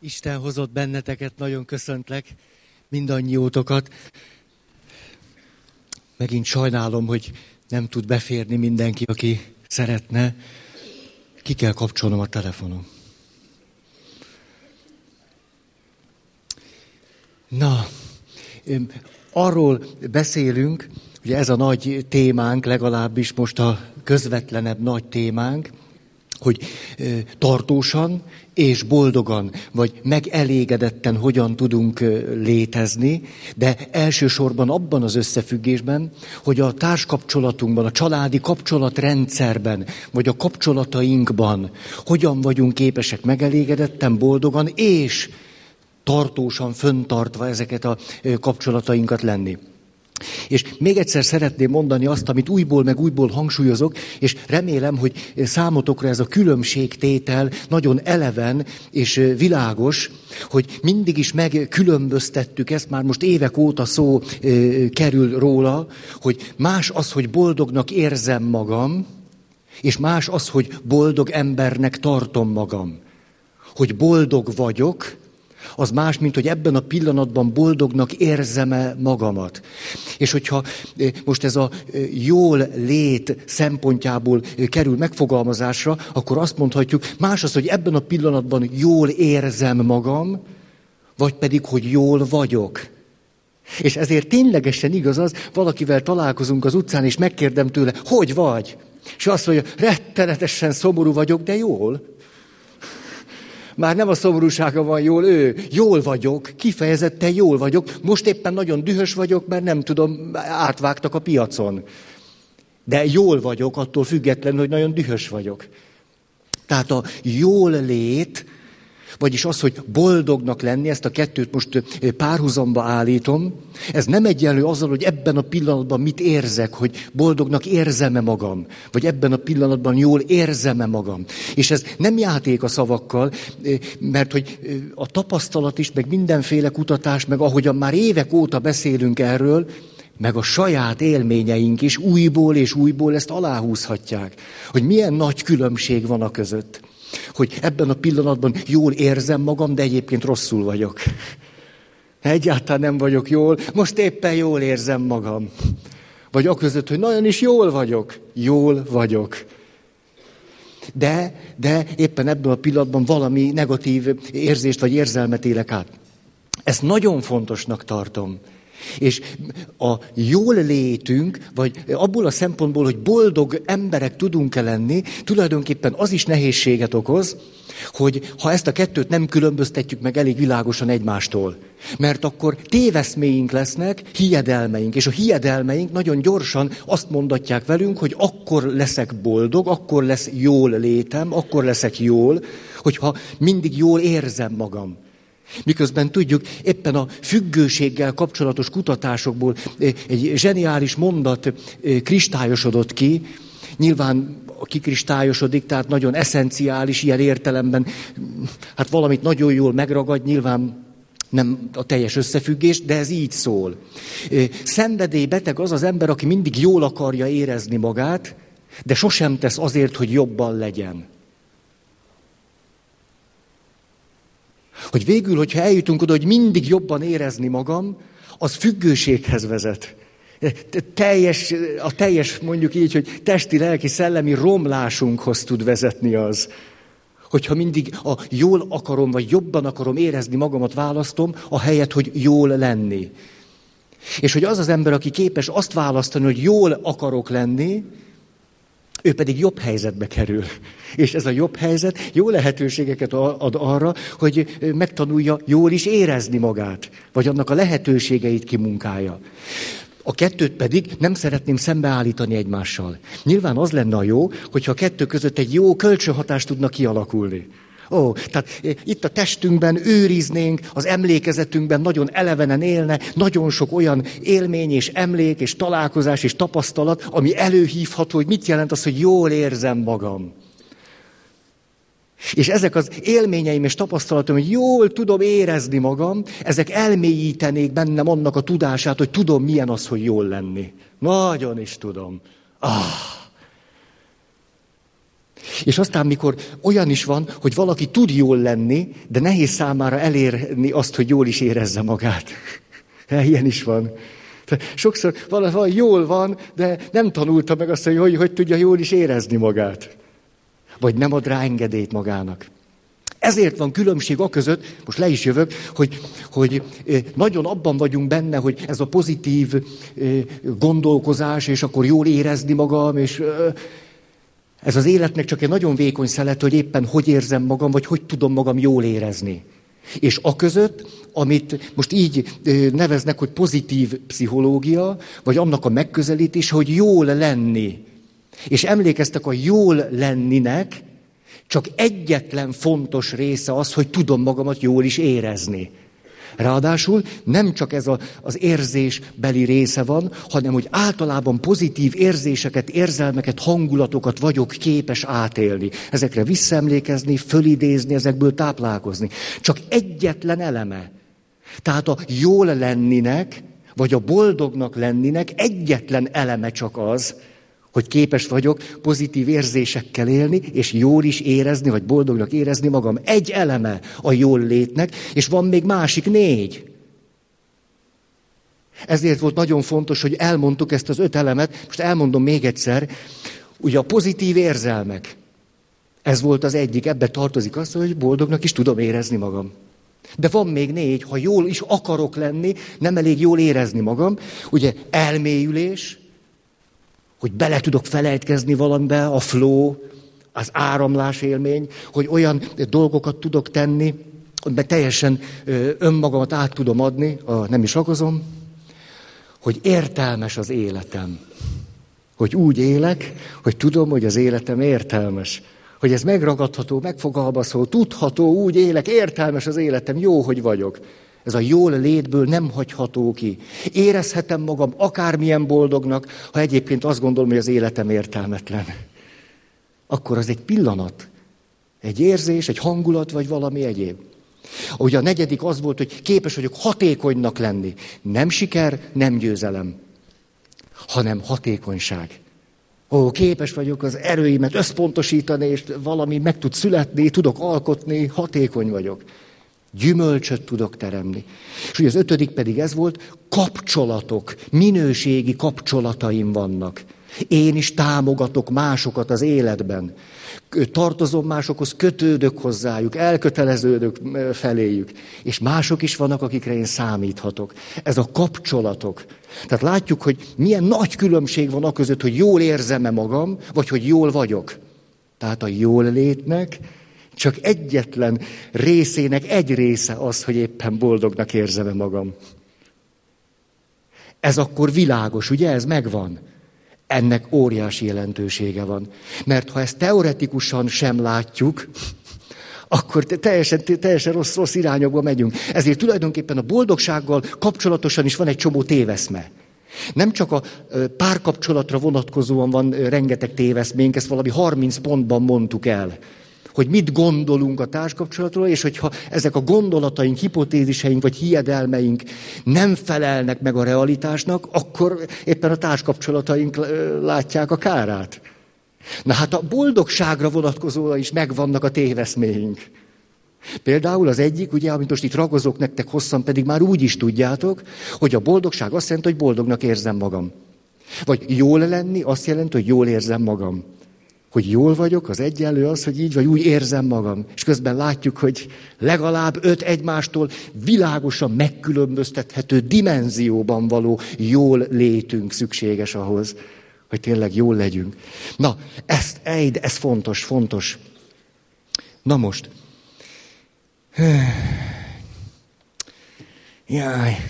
Isten hozott benneteket, nagyon köszöntlek mindannyiótokat. Megint sajnálom, hogy nem tud beférni mindenki, aki szeretne. Ki kell kapcsolnom a telefonom. Na, arról beszélünk, ugye ez a nagy témánk, legalábbis most a közvetlenebb nagy témánk, hogy tartósan és boldogan, vagy megelégedetten hogyan tudunk létezni, de elsősorban abban az összefüggésben, hogy a társkapcsolatunkban, a családi kapcsolatrendszerben, vagy a kapcsolatainkban hogyan vagyunk képesek megelégedetten, boldogan és tartósan föntartva ezeket a kapcsolatainkat lenni. És még egyszer szeretném mondani azt, amit újból meg újból hangsúlyozok, és remélem, hogy számotokra ez a különbségtétel nagyon eleven és világos, hogy mindig is megkülönböztettük ezt, már most évek óta szó kerül róla, hogy más az, hogy boldognak érzem magam, és más az, hogy boldog embernek tartom magam. Hogy boldog vagyok, az más, mint hogy ebben a pillanatban boldognak érzem-e magamat. És hogyha eh, most ez a eh, jól lét szempontjából eh, kerül megfogalmazásra, akkor azt mondhatjuk, más az, hogy ebben a pillanatban jól érzem magam, vagy pedig, hogy jól vagyok. És ezért ténylegesen igaz az, valakivel találkozunk az utcán, és megkérdem tőle, hogy vagy? És azt mondja, rettenetesen szomorú vagyok, de jól. Már nem a szomorúsága van jól, ő, jól vagyok, kifejezetten jól vagyok, most éppen nagyon dühös vagyok, mert nem tudom, átvágtak a piacon. De jól vagyok, attól függetlenül, hogy nagyon dühös vagyok. Tehát a jól lét vagyis az, hogy boldognak lenni, ezt a kettőt most párhuzamba állítom, ez nem egyenlő azzal, hogy ebben a pillanatban mit érzek, hogy boldognak érzem-e magam, vagy ebben a pillanatban jól érzem-e magam. És ez nem játék a szavakkal, mert hogy a tapasztalat is, meg mindenféle kutatás, meg ahogyan már évek óta beszélünk erről, meg a saját élményeink is újból és újból ezt aláhúzhatják, hogy milyen nagy különbség van a között. Hogy ebben a pillanatban jól érzem magam, de egyébként rosszul vagyok. Egyáltalán nem vagyok jól, most éppen jól érzem magam. Vagy a között, hogy nagyon is jól vagyok. Jól vagyok. De, de éppen ebben a pillanatban valami negatív érzést vagy érzelmet élek át. Ezt nagyon fontosnak tartom. És a jól létünk, vagy abból a szempontból, hogy boldog emberek tudunk-e lenni, tulajdonképpen az is nehézséget okoz, hogy ha ezt a kettőt nem különböztetjük meg elég világosan egymástól. Mert akkor téveszméink lesznek, hiedelmeink, és a hiedelmeink nagyon gyorsan azt mondatják velünk, hogy akkor leszek boldog, akkor lesz jól létem, akkor leszek jól, hogyha mindig jól érzem magam. Miközben tudjuk, éppen a függőséggel kapcsolatos kutatásokból eh, egy zseniális mondat eh, kristályosodott ki, nyilván kikristályosodik, tehát nagyon eszenciális ilyen értelemben, hát valamit nagyon jól megragad, nyilván nem a teljes összefüggés, de ez így szól. Eh, szenvedélybeteg az az ember, aki mindig jól akarja érezni magát, de sosem tesz azért, hogy jobban legyen. Hogy végül, hogyha eljutunk oda, hogy mindig jobban érezni magam, az függőséghez vezet. Teljes, a teljes, mondjuk így, hogy testi, lelki, szellemi romlásunkhoz tud vezetni az. Hogyha mindig a jól akarom, vagy jobban akarom érezni magamat választom, a helyet, hogy jól lenni. És hogy az az ember, aki képes azt választani, hogy jól akarok lenni, ő pedig jobb helyzetbe kerül. És ez a jobb helyzet jó lehetőségeket ad arra, hogy megtanulja jól is érezni magát, vagy annak a lehetőségeit kimunkálja. A kettőt pedig nem szeretném szembeállítani egymással. Nyilván az lenne a jó, hogyha a kettő között egy jó kölcsönhatást tudna kialakulni. Ó, tehát e, itt a testünkben őriznénk, az emlékezetünkben nagyon elevenen élne, nagyon sok olyan élmény és emlék és találkozás és tapasztalat, ami előhívható, hogy mit jelent az, hogy jól érzem magam. És ezek az élményeim és tapasztalatom, hogy jól tudom érezni magam, ezek elmélyítenék bennem annak a tudását, hogy tudom, milyen az, hogy jól lenni. Nagyon is tudom. Ah. És aztán, mikor olyan is van, hogy valaki tud jól lenni, de nehéz számára elérni azt, hogy jól is érezze magát. Ilyen is van. Sokszor valahol jól van, de nem tanulta meg azt, hogy, hogy hogy tudja jól is érezni magát. Vagy nem ad rá engedélyt magának. Ezért van különbség a között, most le is jövök, hogy, hogy nagyon abban vagyunk benne, hogy ez a pozitív gondolkozás, és akkor jól érezni magam, és ez az életnek csak egy nagyon vékony szelet, hogy éppen hogy érzem magam, vagy hogy tudom magam jól érezni. És a között, amit most így neveznek, hogy pozitív pszichológia, vagy annak a megközelítés, hogy jól lenni. És emlékeztek, a jól lenninek csak egyetlen fontos része az, hogy tudom magamat jól is érezni. Ráadásul nem csak ez a, az érzésbeli része van, hanem hogy általában pozitív érzéseket, érzelmeket, hangulatokat vagyok képes átélni. Ezekre visszaemlékezni, fölidézni, ezekből táplálkozni. Csak egyetlen eleme. Tehát a jól lenninek, vagy a boldognak lenninek egyetlen eleme csak az, hogy képes vagyok pozitív érzésekkel élni, és jól is érezni, vagy boldognak érezni magam. Egy eleme a jól létnek, és van még másik négy. Ezért volt nagyon fontos, hogy elmondtuk ezt az öt elemet. Most elmondom még egyszer. Ugye a pozitív érzelmek. Ez volt az egyik, ebbe tartozik az, hogy boldognak is tudom érezni magam. De van még négy, ha jól is akarok lenni, nem elég jól érezni magam. Ugye elmélyülés, hogy bele tudok felejtkezni valamibe, a flow, az áramlás élmény, hogy olyan dolgokat tudok tenni, hogy teljesen önmagamat át tudom adni, a, nem is rakozom, hogy értelmes az életem. Hogy úgy élek, hogy tudom, hogy az életem értelmes. Hogy ez megragadható, megfogalmazható, tudható, úgy élek, értelmes az életem, jó, hogy vagyok. Ez a jól létből nem hagyható ki. Érezhetem magam akármilyen boldognak, ha egyébként azt gondolom, hogy az életem értelmetlen. Akkor az egy pillanat, egy érzés, egy hangulat, vagy valami egyéb. Ugye a negyedik az volt, hogy képes vagyok hatékonynak lenni. Nem siker, nem győzelem, hanem hatékonyság. Ó, képes vagyok az erőimet összpontosítani, és valami meg tud születni, tudok alkotni, hatékony vagyok gyümölcsöt tudok teremni. És ugye az ötödik pedig ez volt, kapcsolatok, minőségi kapcsolataim vannak. Én is támogatok másokat az életben. Tartozom másokhoz, kötődök hozzájuk, elköteleződök feléjük. És mások is vannak, akikre én számíthatok. Ez a kapcsolatok. Tehát látjuk, hogy milyen nagy különbség van a között, hogy jól érzem-e magam, vagy hogy jól vagyok. Tehát a jól létnek csak egyetlen részének egy része az, hogy éppen boldognak érzem magam. Ez akkor világos, ugye? Ez megvan. Ennek óriási jelentősége van. Mert ha ezt teoretikusan sem látjuk, akkor teljesen, teljesen rossz, rossz irányokba megyünk. Ezért tulajdonképpen a boldogsággal kapcsolatosan is van egy csomó téveszme. Nem csak a párkapcsolatra vonatkozóan van rengeteg téveszménk, ezt valami 30 pontban mondtuk el hogy mit gondolunk a társkapcsolatról, és hogyha ezek a gondolataink, hipotéziseink vagy hiedelmeink nem felelnek meg a realitásnak, akkor éppen a társkapcsolataink látják a kárát. Na hát a boldogságra vonatkozóan is megvannak a téveszméink. Például az egyik, ugye, amit most itt ragozok nektek hosszan, pedig már úgy is tudjátok, hogy a boldogság azt jelenti, hogy boldognak érzem magam. Vagy jól lenni azt jelenti, hogy jól érzem magam hogy jól vagyok, az egyenlő az, hogy így vagy, úgy érzem magam. És közben látjuk, hogy legalább öt egymástól világosan megkülönböztethető dimenzióban való jól létünk szükséges ahhoz, hogy tényleg jól legyünk. Na, ezt, ej, ez fontos, fontos. Na most. Jaj.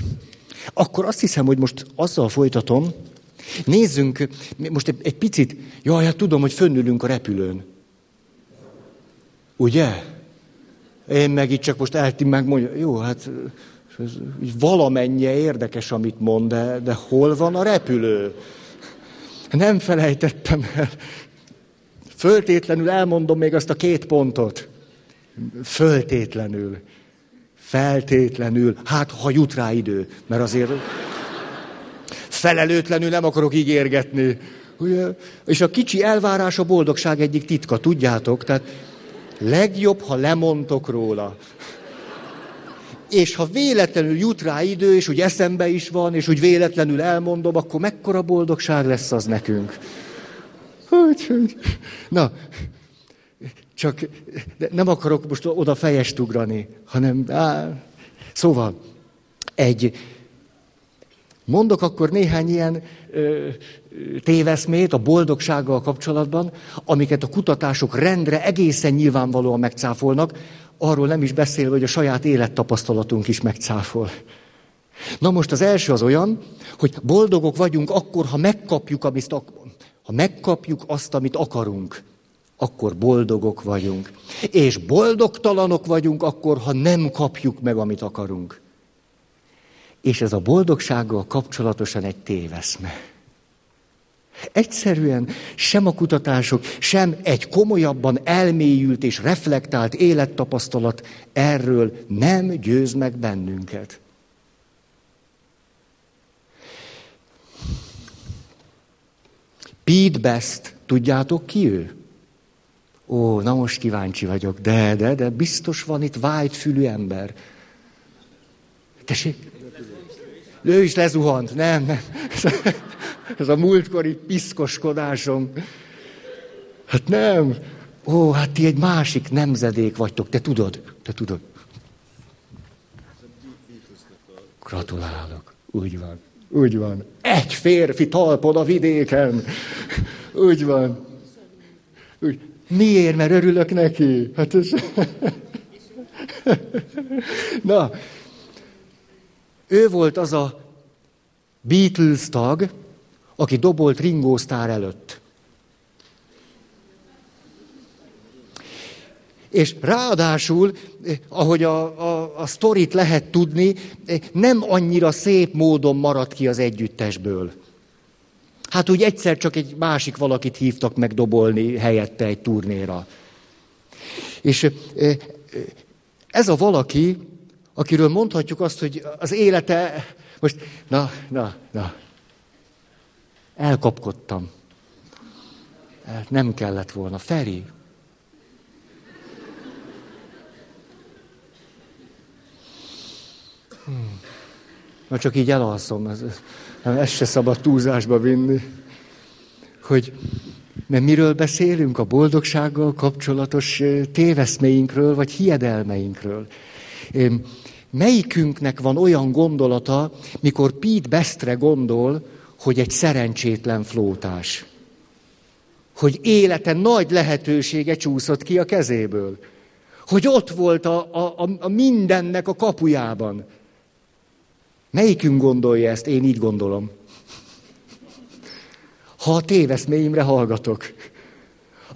Akkor azt hiszem, hogy most azzal folytatom, Nézzünk most egy, egy picit, jaj, hát tudom, hogy fönnülünk a repülőn. Ugye? Én meg itt csak most eltim megmondja, jó, hát ez valamennyie érdekes, amit mond, de, de hol van a repülő? Nem felejtettem el. Föltétlenül elmondom még azt a két pontot. Föltétlenül. Feltétlenül. Hát, ha jut rá idő. Mert azért felelőtlenül nem akarok ígérgetni, Ugye? És a kicsi elvárás a boldogság egyik titka, tudjátok? Tehát legjobb, ha lemondtok róla. És ha véletlenül jut rá idő, és úgy eszembe is van, és úgy véletlenül elmondom, akkor mekkora boldogság lesz az nekünk. Úgyhogy, na, csak nem akarok most oda fejest ugrani, hanem, á, szóval, egy, mondok akkor néhány ilyen ö, téveszmét a boldogsággal kapcsolatban, amiket a kutatások rendre egészen nyilvánvalóan megcáfolnak, arról nem is beszélve, hogy a saját élettapasztalatunk is megcáfol. Na most az első az olyan, hogy boldogok vagyunk akkor, ha megkapjuk, amit ha megkapjuk azt, amit akarunk, akkor boldogok vagyunk. És boldogtalanok vagyunk akkor, ha nem kapjuk meg, amit akarunk. És ez a boldogsággal kapcsolatosan egy téveszme. Egyszerűen sem a kutatások, sem egy komolyabban elmélyült és reflektált élettapasztalat erről nem győz meg bennünket. Pete Best, tudjátok ki ő? Ó, na most kíváncsi vagyok, de, de, de biztos van itt vágyfülű ember. Tessék? Ő is lezuhant, nem, nem. Ez a múltkori piszkoskodásom. Hát nem. Ó, hát ti egy másik nemzedék vagytok, te tudod, te tudod. Gratulálok. Úgy van, úgy van. Egy férfi talpod a vidéken. Úgy van. Úgy. Miért? Mert örülök neki. Hát ez... Na, ő volt az a Beatles tag, aki dobolt Ringo Starr előtt. És ráadásul, ahogy a, a, a sztorit lehet tudni, nem annyira szép módon maradt ki az együttesből. Hát úgy egyszer csak egy másik valakit hívtak meg dobolni helyette egy turnéra. És ez a valaki, akiről mondhatjuk azt, hogy az élete, most, na, na, na, elkapkodtam. Nem kellett volna. Feri. Hmm. Na csak így elalszom, ez, ez se szabad túlzásba vinni. Hogy, mert miről beszélünk? A boldogsággal kapcsolatos téveszméinkről, vagy hiedelmeinkről. Melyikünknek van olyan gondolata, mikor Pete Bestre gondol, hogy egy szerencsétlen flótás. Hogy élete nagy lehetősége csúszott ki a kezéből. Hogy ott volt a, a, a mindennek a kapujában. Melyikünk gondolja ezt? Én így gondolom. Ha a téveszméimre hallgatok,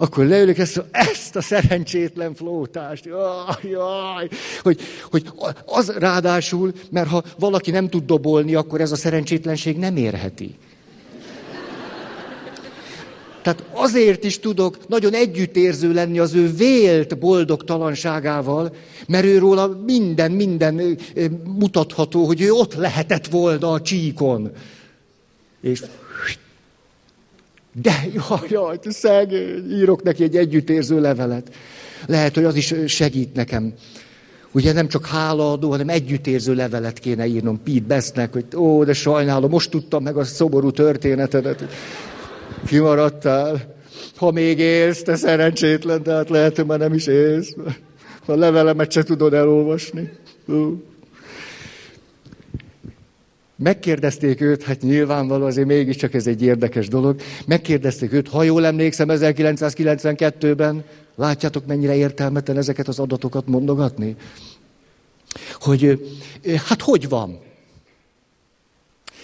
akkor leülök ezt, ezt a szerencsétlen flótást. Jaj, jaj. Hogy, hogy az ráadásul, mert ha valaki nem tud dobolni, akkor ez a szerencsétlenség nem érheti. Tehát azért is tudok nagyon együttérző lenni az ő vélt boldogtalanságával, mert ő róla minden, minden mutatható, hogy ő ott lehetett volna a csíkon. És de, jaj, jaj, szegény, írok neki egy együttérző levelet. Lehet, hogy az is segít nekem. Ugye nem csak hálaadó, hanem együttérző levelet kéne írnom Pete Bestnek, hogy ó, de sajnálom, most tudtam meg a szoború történetedet. Kimaradtál. Ha még élsz, te szerencsétlen, de hát lehet, hogy már nem is élsz. A levelemet se tudod elolvasni. Megkérdezték őt, hát nyilvánvaló, azért mégiscsak ez egy érdekes dolog. Megkérdezték őt, ha jól emlékszem, 1992-ben, látjátok, mennyire értelmetlen ezeket az adatokat mondogatni? Hogy hát hogy van?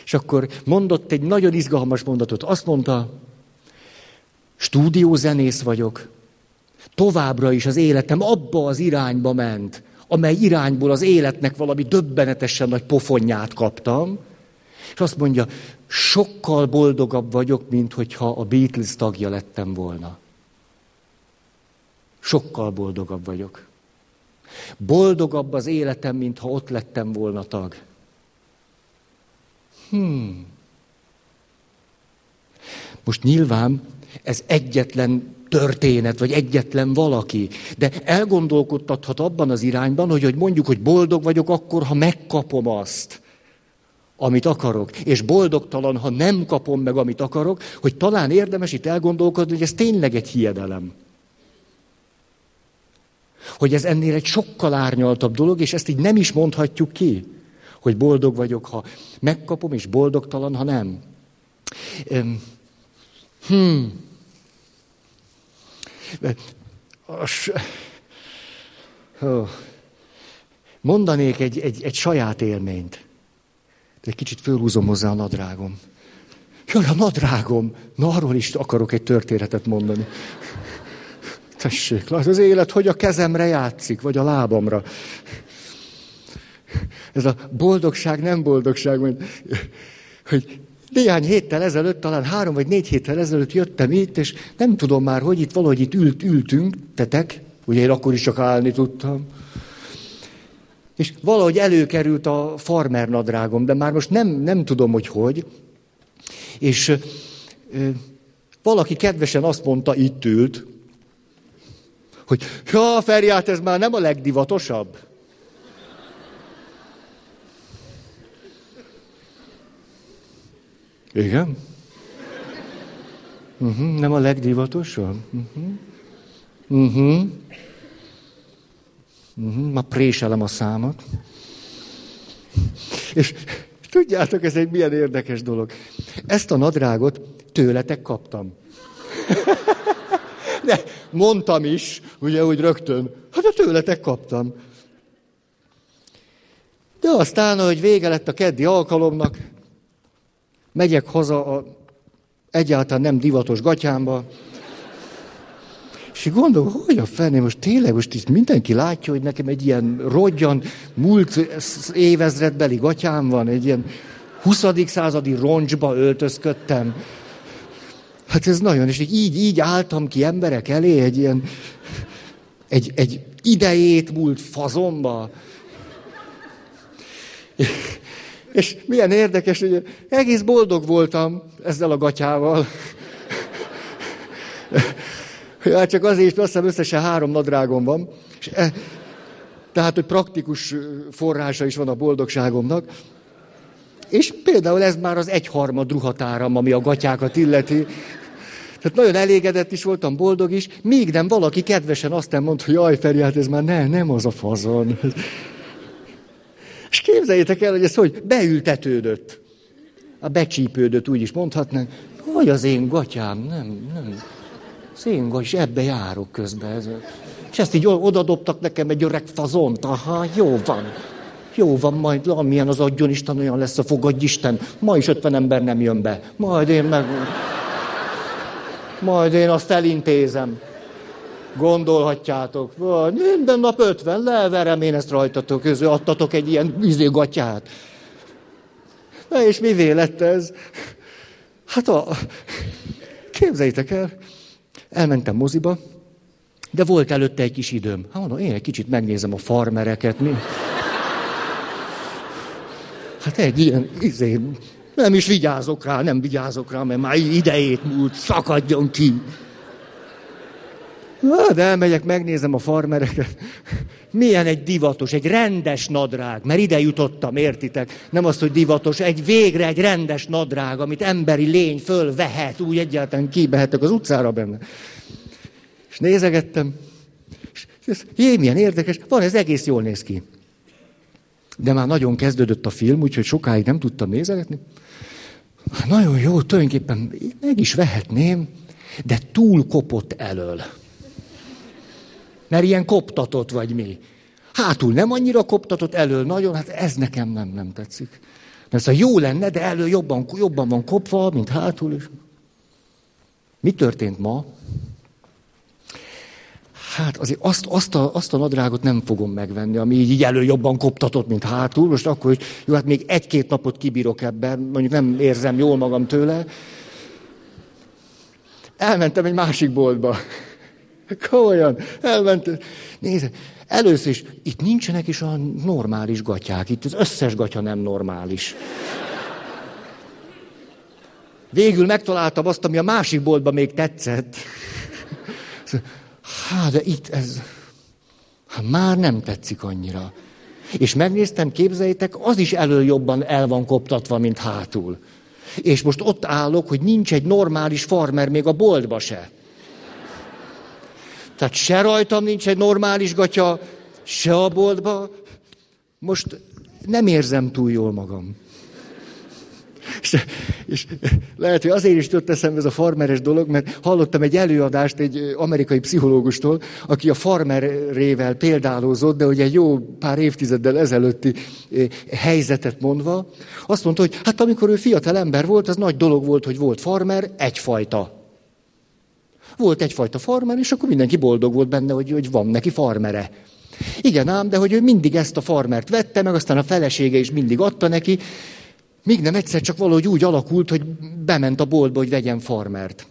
És akkor mondott egy nagyon izgalmas mondatot. Azt mondta, stúdiózenész vagyok. Továbbra is az életem abba az irányba ment, amely irányból az életnek valami döbbenetesen nagy pofonját kaptam, és azt mondja, sokkal boldogabb vagyok, mint hogyha a Beatles tagja lettem volna. Sokkal boldogabb vagyok. Boldogabb az életem, mintha ott lettem volna tag. Hmm. Most nyilván ez egyetlen történet, vagy egyetlen valaki. De elgondolkodtathat abban az irányban, hogy, hogy mondjuk, hogy boldog vagyok akkor, ha megkapom azt, amit akarok. És boldogtalan, ha nem kapom meg, amit akarok, hogy talán érdemes itt elgondolkodni, hogy ez tényleg egy hiedelem. Hogy ez ennél egy sokkal árnyaltabb dolog, és ezt így nem is mondhatjuk ki, hogy boldog vagyok, ha megkapom, és boldogtalan, ha nem. Hmm. Mondanék egy, egy, egy saját élményt. De egy kicsit fölhúzom hozzá a nadrágom. Jaj, a nadrágom! Na, arról is akarok egy történetet mondani. Tessék, az élet, hogy a kezemre játszik, vagy a lábamra. Ez a boldogság, nem boldogság, hogy, hogy néhány héttel ezelőtt, talán három vagy négy héttel ezelőtt jöttem itt, és nem tudom már, hogy itt valahogy itt ült, ültünk, tetek, ugye én akkor is csak állni tudtam. És valahogy előkerült a farmer nadrágom, de már most nem, nem tudom, hogy hogy. És ö, valaki kedvesen azt mondta, itt ült, hogy ja, Feri, hát ez már nem a legdivatosabb. Igen? Uh-huh, nem a legdivatosabb? Uh-huh. Uh-huh. Uh-huh. Ma préselem a számot. És tudjátok, ez egy milyen érdekes dolog. Ezt a nadrágot tőletek kaptam. De mondtam is, ugye úgy rögtön, hát a tőletek kaptam. De aztán, hogy vége lett a keddi alkalomnak, megyek haza a egyáltalán nem divatos gatyámba, és gondolom, hogy a fenné, most tényleg, most itt mindenki látja, hogy nekem egy ilyen rogyan, múlt évezredbeli gatyám van, egy ilyen 20. századi roncsba öltözködtem. Hát ez nagyon, és így, így álltam ki emberek elé, egy ilyen, egy, egy idejét múlt fazomba. És milyen érdekes, hogy egész boldog voltam ezzel a gatyával. Hát csak azért, mert azt hiszem összesen három nadrágom van. És e, tehát, hogy praktikus forrása is van a boldogságomnak. És például ez már az egyharmad ruhatáram, ami a gatyákat illeti. Tehát nagyon elégedett is voltam, boldog is, míg nem valaki kedvesen azt nem mondta, hogy jaj, Feri, hát ez már ne, nem az a fazon. És képzeljétek el, hogy ez hogy beültetődött. A becsípődött, úgy is mondhatnánk, hogy az én gatyám, nem, nem. Az én gaty, és ebbe járok közben. És ezt így odadobtak nekem egy öreg fazont. Aha, jó van. Jó van, majd amilyen az adjon Isten, olyan lesz a fogadj Isten. Ma is ötven ember nem jön be. Majd én meg... Majd én azt elintézem. Gondolhatjátok. Minden nap ötven, leverem én ezt rajtatok közül, adtatok egy ilyen vizégatját. Na és mi lett ez? Hát a... Képzeljétek el, elmentem moziba, de volt előtte egy kis időm. Hát mondom, én egy kicsit megnézem a farmereket. Mi? Hát egy ilyen, izé, nem is vigyázok rá, nem vigyázok rá, mert már idejét múlt, szakadjon ki. De elmegyek, megnézem a farmereket. Milyen egy divatos, egy rendes nadrág, mert ide jutottam, értitek? Nem az, hogy divatos, egy végre egy rendes nadrág, amit emberi lény fölvehet, úgy egyáltalán kibehetek az utcára benne. És nézegettem, és jé, milyen érdekes, van, ez egész jól néz ki. De már nagyon kezdődött a film, úgyhogy sokáig nem tudtam nézegetni. Nagyon jó, tulajdonképpen meg is vehetném, de túl kopott elől. Mert ilyen koptatott vagy mi. Hátul nem annyira koptatott, elől nagyon, hát ez nekem nem, nem tetszik. Mert szóval jó lenne, de elől jobban, jobban van kopva, mint hátul is. Mi történt ma? Hát azért azt, azt, a, azt a nadrágot nem fogom megvenni, ami így, így elő jobban koptatott, mint hátul. Most akkor, hogy jó, hát még egy-két napot kibírok ebben, mondjuk nem érzem jól magam tőle. Elmentem egy másik boltba. Komolyan, elmentem. Nézd, először is, itt nincsenek is a normális gatyák, itt az összes gatya nem normális. Végül megtaláltam azt, ami a másik boltban még tetszett. Hát, de itt ez... Már nem tetszik annyira. És megnéztem, képzeljétek, az is elől jobban el van koptatva, mint hátul. És most ott állok, hogy nincs egy normális farmer még a boltba se. Tehát se rajtam nincs egy normális gatya, se a boltba. Most nem érzem túl jól magam. És, és lehet, hogy azért is tört eszembe ez a farmeres dolog, mert hallottam egy előadást egy amerikai pszichológustól, aki a farmerével példálózott, de hogy egy jó pár évtizeddel ezelőtti helyzetet mondva, azt mondta, hogy hát amikor ő fiatal ember volt, az nagy dolog volt, hogy volt farmer, egyfajta. Volt egyfajta farmer, és akkor mindenki boldog volt benne, hogy, hogy van neki farmere. Igen ám, de hogy ő mindig ezt a farmert vette, meg aztán a felesége is mindig adta neki, Míg nem egyszer csak valahogy úgy alakult, hogy bement a boltba, hogy vegyen farmert.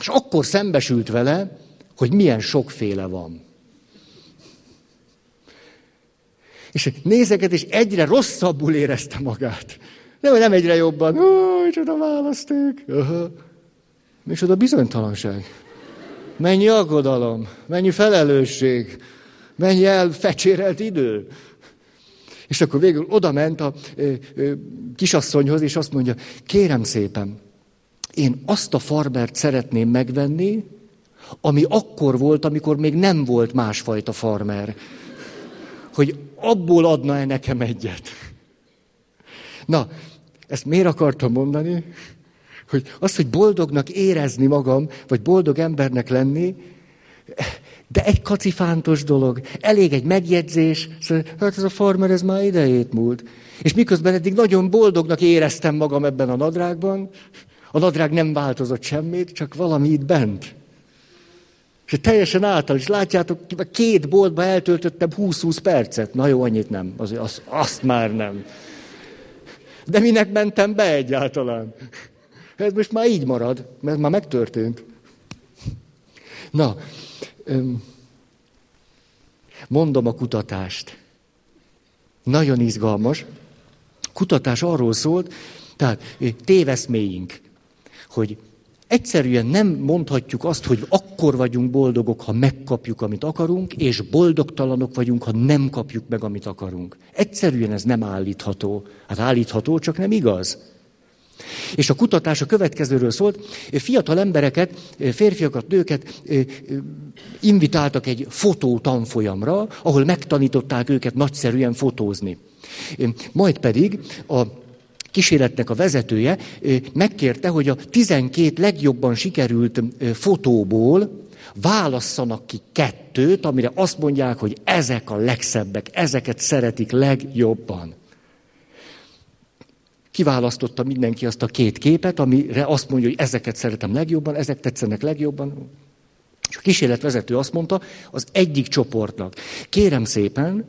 És akkor szembesült vele, hogy milyen sokféle van. És nézeket, és egyre rosszabbul érezte magát. Nem, nem egyre jobban. Ó, micsoda választék. Aha. Micsoda bizonytalanság. Mennyi aggodalom, mennyi felelősség, mennyi elfecsérelt idő. És akkor végül oda ment a ö, ö, kisasszonyhoz, és azt mondja, kérem szépen, én azt a farmert szeretném megvenni, ami akkor volt, amikor még nem volt másfajta farmer. Hogy abból adna-e nekem egyet. Na, ezt miért akartam mondani? Hogy az, hogy boldognak érezni magam, vagy boldog embernek lenni, de egy kacifántos dolog, elég egy megjegyzés, szóval, hát ez a farmer, ez már idejét múlt. És miközben eddig nagyon boldognak éreztem magam ebben a nadrágban, a nadrág nem változott semmit, csak valami itt bent. És teljesen által, és látjátok, két boltba eltöltöttem 20-20 percet. Na jó, annyit nem, az, az, azt már nem. De minek mentem be egyáltalán? Ez most már így marad, mert már megtörtént. Na, mondom a kutatást. Nagyon izgalmas. Kutatás arról szólt, tehát téveszméink, hogy egyszerűen nem mondhatjuk azt, hogy akkor vagyunk boldogok, ha megkapjuk, amit akarunk, és boldogtalanok vagyunk, ha nem kapjuk meg, amit akarunk. Egyszerűen ez nem állítható. Hát állítható, csak nem igaz. És a kutatás a következőről szólt, fiatal embereket, férfiakat, nőket invitáltak egy fotó tanfolyamra, ahol megtanították őket nagyszerűen fotózni. Majd pedig a kísérletnek a vezetője megkérte, hogy a 12 legjobban sikerült fotóból válasszanak ki kettőt, amire azt mondják, hogy ezek a legszebbek, ezeket szeretik legjobban kiválasztotta mindenki azt a két képet, amire azt mondja, hogy ezeket szeretem legjobban, ezek tetszenek legjobban. És a kísérletvezető azt mondta, az egyik csoportnak, kérem szépen,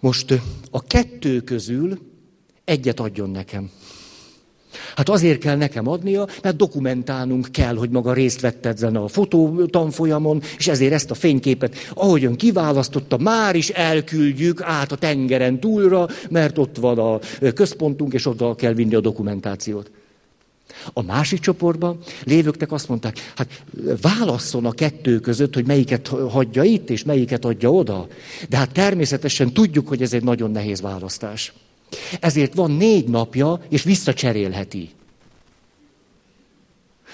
most a kettő közül egyet adjon nekem. Hát azért kell nekem adnia, mert dokumentálnunk kell, hogy maga részt vett ezen a fotó tanfolyamon, és ezért ezt a fényképet, ahogyan kiválasztotta, már is elküldjük át a tengeren túlra, mert ott van a központunk, és oda kell vinni a dokumentációt. A másik csoportban lévőknek azt mondták, hát válasszon a kettő között, hogy melyiket hagyja itt, és melyiket adja oda. De hát természetesen tudjuk, hogy ez egy nagyon nehéz választás. Ezért van négy napja, és visszacserélheti.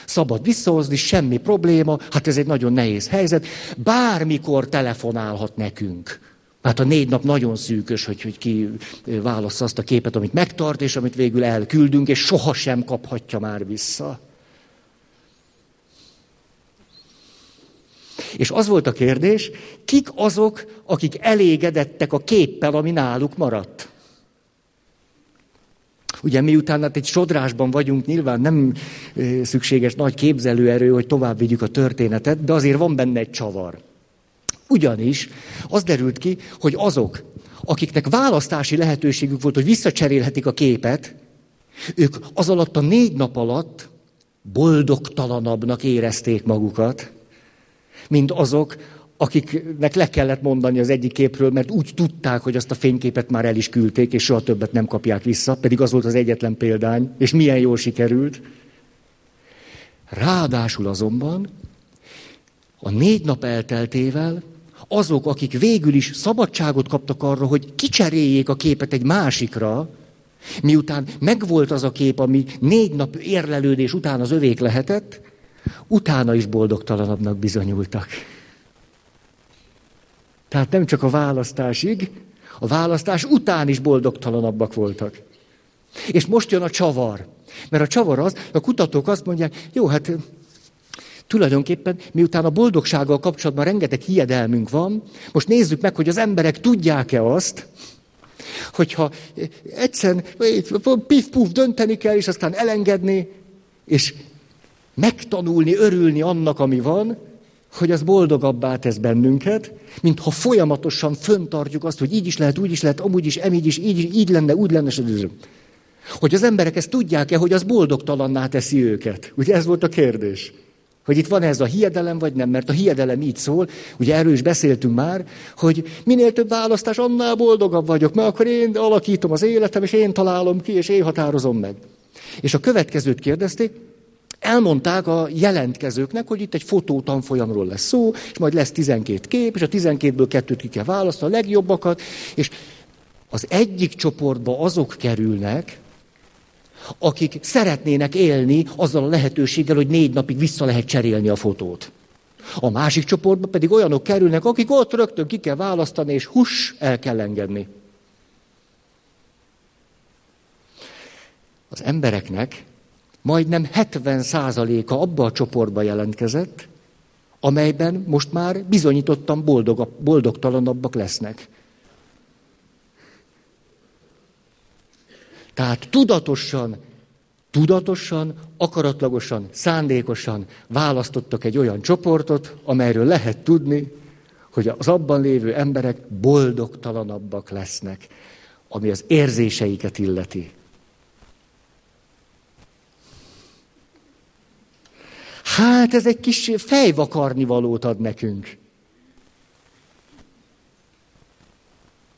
Szabad visszahozni, semmi probléma, hát ez egy nagyon nehéz helyzet. Bármikor telefonálhat nekünk. Hát a négy nap nagyon szűkös, hogy, hogy ki válassza azt a képet, amit megtart, és amit végül elküldünk, és sohasem kaphatja már vissza. És az volt a kérdés, kik azok, akik elégedettek a képpel, ami náluk maradt? Ugye miután hát egy sodrásban vagyunk, nyilván nem szükséges nagy képzelőerő, hogy tovább vigyük a történetet, de azért van benne egy csavar. Ugyanis az derült ki, hogy azok, akiknek választási lehetőségük volt, hogy visszacserélhetik a képet, ők az alatt a négy nap alatt boldogtalanabbnak érezték magukat, mint azok, akiknek le kellett mondani az egyik képről, mert úgy tudták, hogy azt a fényképet már el is küldték, és soha többet nem kapják vissza, pedig az volt az egyetlen példány, és milyen jól sikerült. Ráadásul azonban a négy nap elteltével azok, akik végül is szabadságot kaptak arra, hogy kicseréljék a képet egy másikra, miután megvolt az a kép, ami négy nap érlelődés után az övék lehetett, utána is boldogtalanabbnak bizonyultak. Tehát nem csak a választásig, a választás után is boldogtalanabbak voltak. És most jön a csavar. Mert a csavar az, a kutatók azt mondják, jó, hát tulajdonképpen miután a boldogsággal kapcsolatban rengeteg hiedelmünk van, most nézzük meg, hogy az emberek tudják-e azt, hogyha egyszer pif-puf dönteni kell, és aztán elengedni, és megtanulni, örülni annak, ami van, hogy az boldogabbá tesz bennünket, mint ha folyamatosan föntartjuk azt, hogy így is lehet, úgy is lehet, amúgy is, emígy is, így, így lenne, úgy lenne, hogy az emberek ezt tudják-e, hogy az boldogtalanná teszi őket. Ugye ez volt a kérdés. Hogy itt van ez a hiedelem, vagy nem, mert a hiedelem így szól, ugye erről is beszéltünk már, hogy minél több választás, annál boldogabb vagyok, mert akkor én alakítom az életem, és én találom ki, és én határozom meg. És a következőt kérdezték, elmondták a jelentkezőknek, hogy itt egy fotótanfolyamról lesz szó, és majd lesz 12 kép, és a 12-ből kettőt ki kell választani, a legjobbakat, és az egyik csoportba azok kerülnek, akik szeretnének élni azzal a lehetőséggel, hogy négy napig vissza lehet cserélni a fotót. A másik csoportba pedig olyanok kerülnek, akik ott rögtön ki kell választani, és hus, el kell engedni. Az embereknek majdnem 70%-a abba a csoportba jelentkezett, amelyben most már bizonyítottan boldog, boldogtalanabbak lesznek. Tehát tudatosan, tudatosan, akaratlagosan, szándékosan választottak egy olyan csoportot, amelyről lehet tudni, hogy az abban lévő emberek boldogtalanabbak lesznek, ami az érzéseiket illeti. Hát ez egy kis fejvakarni valót ad nekünk.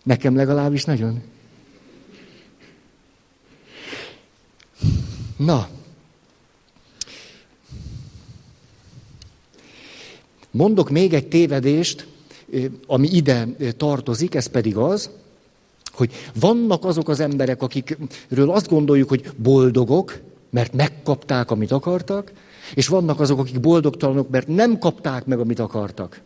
Nekem legalábbis nagyon. Na, mondok még egy tévedést, ami ide tartozik, ez pedig az, hogy vannak azok az emberek, akikről azt gondoljuk, hogy boldogok, mert megkapták, amit akartak, és vannak azok, akik boldogtalanok, mert nem kapták meg, amit akartak.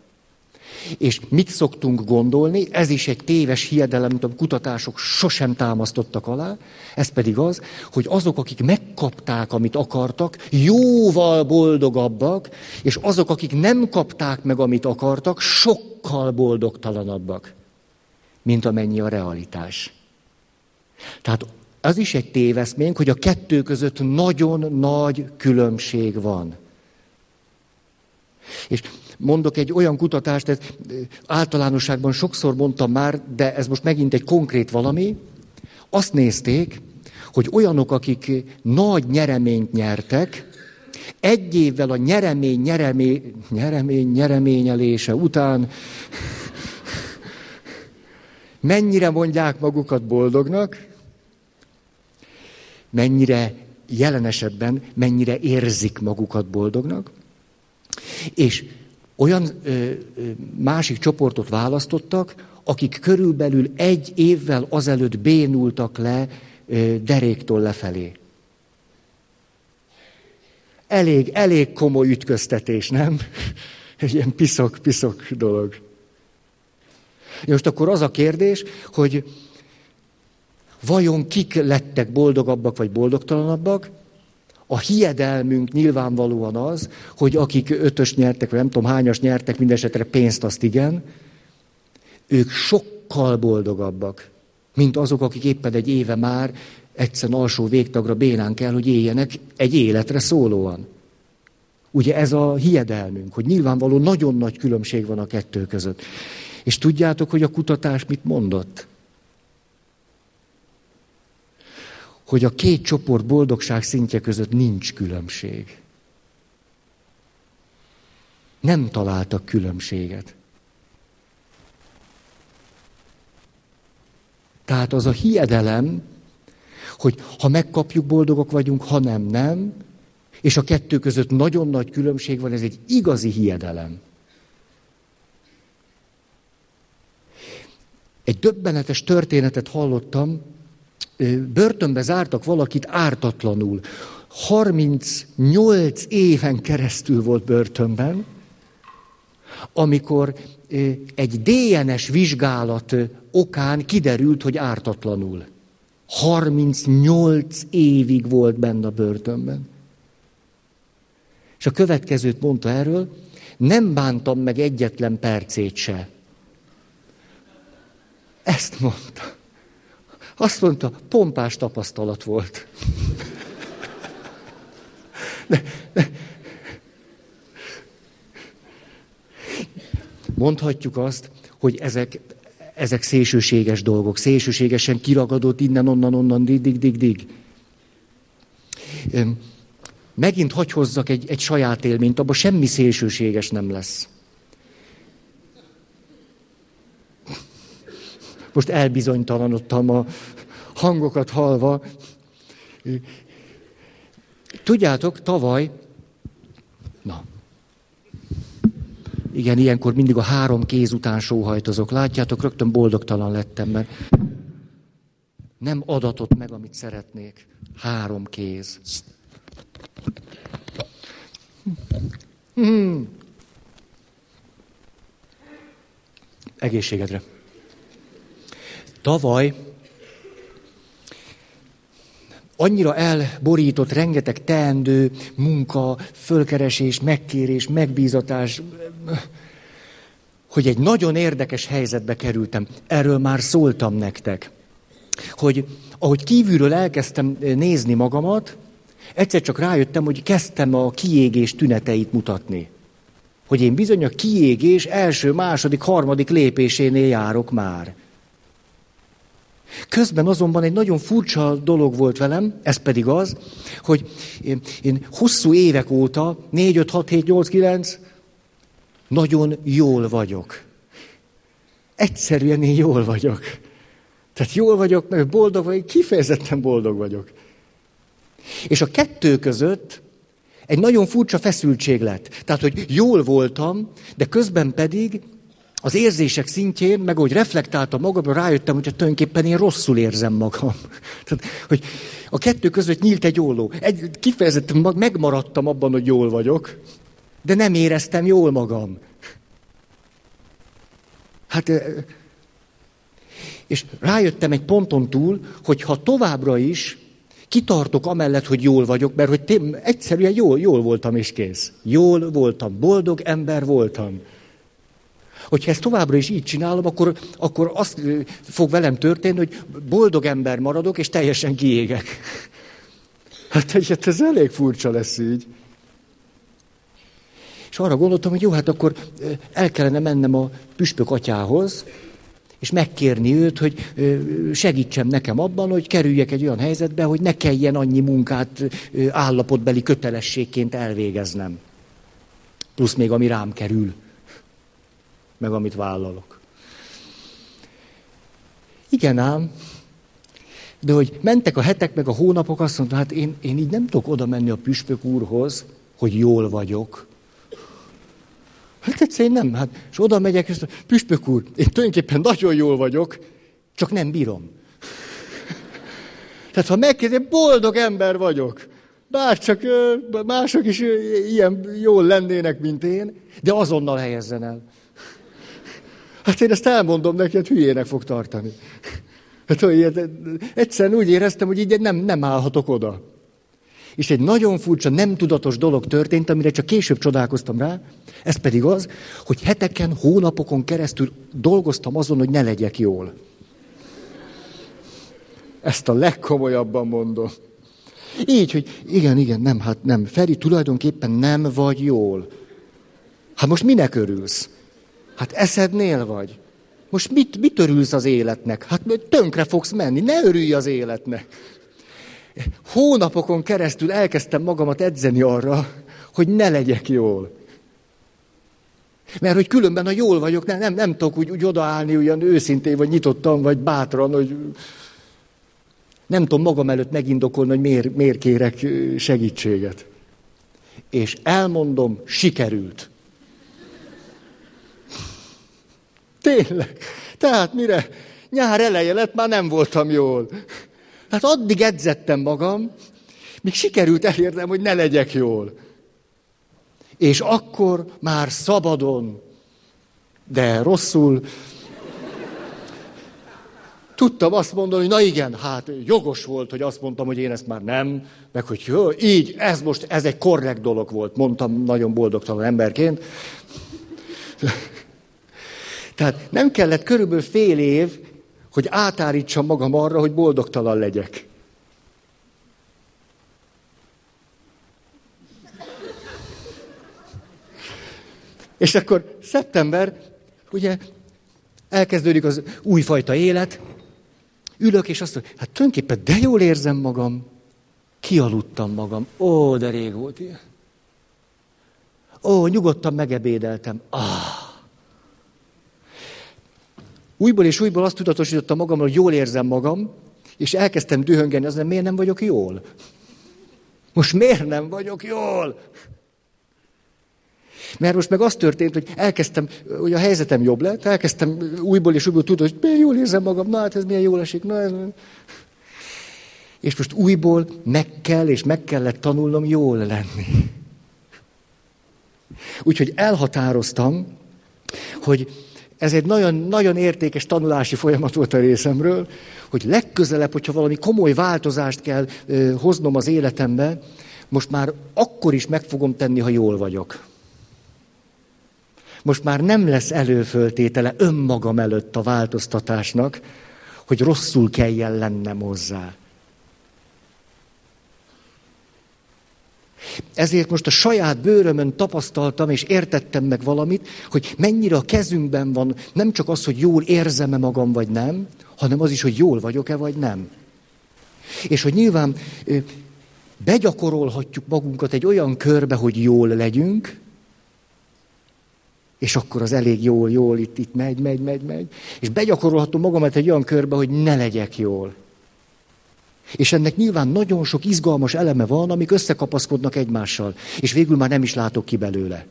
És mit szoktunk gondolni? Ez is egy téves hiedelem, amit a kutatások sosem támasztottak alá. Ez pedig az, hogy azok, akik megkapták, amit akartak, jóval boldogabbak, és azok, akik nem kapták meg, amit akartak, sokkal boldogtalanabbak, mint amennyi a realitás. Tehát az is egy téveszmény, hogy a kettő között nagyon nagy különbség van. És mondok egy olyan kutatást, ezt általánosságban sokszor mondtam már, de ez most megint egy konkrét valami. Azt nézték, hogy olyanok, akik nagy nyereményt nyertek, egy évvel a nyeremény, nyeremény, nyeremény, nyereményelése után mennyire mondják magukat boldognak, mennyire jelen esetben, mennyire érzik magukat boldognak, és olyan ö, ö, másik csoportot választottak, akik körülbelül egy évvel azelőtt bénultak le ö, deréktól lefelé. Elég, elég komoly ütköztetés, nem? Egy ilyen piszok-piszok dolog. Most akkor az a kérdés, hogy vajon kik lettek boldogabbak vagy boldogtalanabbak? A hiedelmünk nyilvánvalóan az, hogy akik ötös nyertek, vagy nem tudom hányas nyertek, mindesetre pénzt azt igen, ők sokkal boldogabbak, mint azok, akik éppen egy éve már egyszer alsó végtagra bénán kell, hogy éljenek egy életre szólóan. Ugye ez a hiedelmünk, hogy nyilvánvaló nagyon nagy különbség van a kettő között. És tudjátok, hogy a kutatás mit mondott? Hogy a két csoport boldogság szintje között nincs különbség. Nem találtak különbséget. Tehát az a hiedelem, hogy ha megkapjuk, boldogok vagyunk, ha nem, nem, És a kettő között nagyon nagy különbség van, ez egy igazi hiedelem. Egy döbbenetes történetet hallottam, börtönbe zártak valakit ártatlanul. 38 éven keresztül volt börtönben, amikor egy DNS vizsgálat okán kiderült, hogy ártatlanul. 38 évig volt benne a börtönben. És a következőt mondta erről, nem bántam meg egyetlen percét se. Ezt mondta. Azt mondta, pompás tapasztalat volt. De, de. Mondhatjuk azt, hogy ezek, ezek szélsőséges dolgok, szélsőségesen kiragadott innen, onnan, onnan, dig, dig, dig, dig. Megint hagy hozzak egy, egy saját élményt, abban semmi szélsőséges nem lesz. Most elbizonytalanodtam a hangokat halva. Tudjátok, tavaly, na, igen, ilyenkor mindig a három kéz után sóhajtozok. Látjátok, rögtön boldogtalan lettem, mert nem adatott meg, amit szeretnék. Három kéz. Hmm. Egészségedre. Tavaly annyira elborított rengeteg teendő, munka, fölkeresés, megkérés, megbízatás, hogy egy nagyon érdekes helyzetbe kerültem. Erről már szóltam nektek. Hogy ahogy kívülről elkezdtem nézni magamat, egyszer csak rájöttem, hogy kezdtem a kiégés tüneteit mutatni. Hogy én bizony a kiégés első, második, harmadik lépésénél járok már. Közben azonban egy nagyon furcsa dolog volt velem, ez pedig az, hogy én, én hosszú évek óta, 4, 5, 6, 7, 8, 9, nagyon jól vagyok. Egyszerűen én jól vagyok. Tehát jól vagyok, meg boldog vagyok, kifejezetten boldog vagyok. És a kettő között egy nagyon furcsa feszültség lett. Tehát, hogy jól voltam, de közben pedig az érzések szintjén, meg hogy reflektáltam magamra, rájöttem, hogy tulajdonképpen én rosszul érzem magam. Tehát, hogy a kettő között nyílt egy olló. Egy, kifejezetten megmaradtam abban, hogy jól vagyok, de nem éreztem jól magam. Hát, és rájöttem egy ponton túl, hogy ha továbbra is kitartok amellett, hogy jól vagyok, mert hogy tém, egyszerűen jól, jól voltam és kész. Jól voltam, boldog ember voltam. Hogyha ezt továbbra is így csinálom, akkor, akkor azt fog velem történni, hogy boldog ember maradok, és teljesen kiégek. Hát, hát ez elég furcsa lesz így. És arra gondoltam, hogy jó, hát akkor el kellene mennem a püspök atyához, és megkérni őt, hogy segítsen nekem abban, hogy kerüljek egy olyan helyzetbe, hogy ne kelljen annyi munkát állapotbeli kötelességként elvégeznem. Plusz még ami rám kerül meg amit vállalok. Igen ám, de hogy mentek a hetek, meg a hónapok, azt mondta, hát én, én így nem tudok oda menni a püspök úrhoz, hogy jól vagyok. Hát egyszerűen nem. Hát, és oda megyek, és mondta, püspök úr, én tulajdonképpen nagyon jól vagyok, csak nem bírom. Tehát ha megkérdezem, boldog ember vagyok. Bár csak mások is ilyen jól lennének, mint én, de azonnal helyezzen el. Hát én ezt elmondom neki, hát hülyének fog tartani. Hát, hogy egyszerűen úgy éreztem, hogy így nem, nem állhatok oda. És egy nagyon furcsa, nem tudatos dolog történt, amire csak később csodálkoztam rá, ez pedig az, hogy heteken, hónapokon keresztül dolgoztam azon, hogy ne legyek jól. Ezt a legkomolyabban mondom. Így, hogy igen, igen, nem, hát nem. Feri, tulajdonképpen nem vagy jól. Hát most minek örülsz? Hát eszednél vagy. Most mit, mit örülsz az életnek? Hát tönkre fogsz menni, ne örülj az életnek. Hónapokon keresztül elkezdtem magamat edzeni arra, hogy ne legyek jól. Mert hogy különben, ha jól vagyok, nem, nem, nem tudok úgy, úgy odaállni olyan őszintén, vagy nyitottan, vagy bátran, hogy nem tudom magam előtt megindokolni, hogy miért, miért kérek segítséget. És elmondom, sikerült. Tényleg. Tehát mire nyár eleje lett, már nem voltam jól. Hát addig edzettem magam, míg sikerült elérnem, hogy ne legyek jól. És akkor már szabadon, de rosszul, tudtam azt mondani, hogy na igen, hát jogos volt, hogy azt mondtam, hogy én ezt már nem, meg hogy jó, így, ez most, ez egy korrekt dolog volt, mondtam nagyon boldogtalan emberként. Tehát nem kellett körülbelül fél év, hogy átárítsam magam arra, hogy boldogtalan legyek. És akkor szeptember, ugye elkezdődik az újfajta élet, ülök, és azt mondom, hát tulajdonképpen de jól érzem magam, kialudtam magam, ó, de rég volt ilyen. Ó, nyugodtan megebédeltem. Ah. Újból és újból azt tudatosítottam magamról, hogy jól érzem magam, és elkezdtem dühöngeni, az nem, miért nem vagyok jól? Most miért nem vagyok jól? Mert most meg az történt, hogy elkezdtem, hogy a helyzetem jobb lett, elkezdtem újból és újból tudni, hogy milyen jól érzem magam, na hát ez milyen jól esik, na ez... És most újból meg kell, és meg kellett tanulnom jól lenni. Úgyhogy elhatároztam, hogy ez egy nagyon, nagyon értékes tanulási folyamat volt a részemről, hogy legközelebb, hogyha valami komoly változást kell ö, hoznom az életembe, most már akkor is meg fogom tenni, ha jól vagyok. Most már nem lesz előföltétele önmagam előtt a változtatásnak, hogy rosszul kelljen lennem hozzá. Ezért most a saját bőrömön tapasztaltam és értettem meg valamit, hogy mennyire a kezünkben van nem csak az, hogy jól érzem-e magam vagy nem, hanem az is, hogy jól vagyok-e vagy nem. És hogy nyilván begyakorolhatjuk magunkat egy olyan körbe, hogy jól legyünk, és akkor az elég jól, jól, itt, itt megy, megy, megy, megy. És begyakorolhatom magamat egy olyan körbe, hogy ne legyek jól. És ennek nyilván nagyon sok izgalmas eleme van, amik összekapaszkodnak egymással, és végül már nem is látok ki belőle.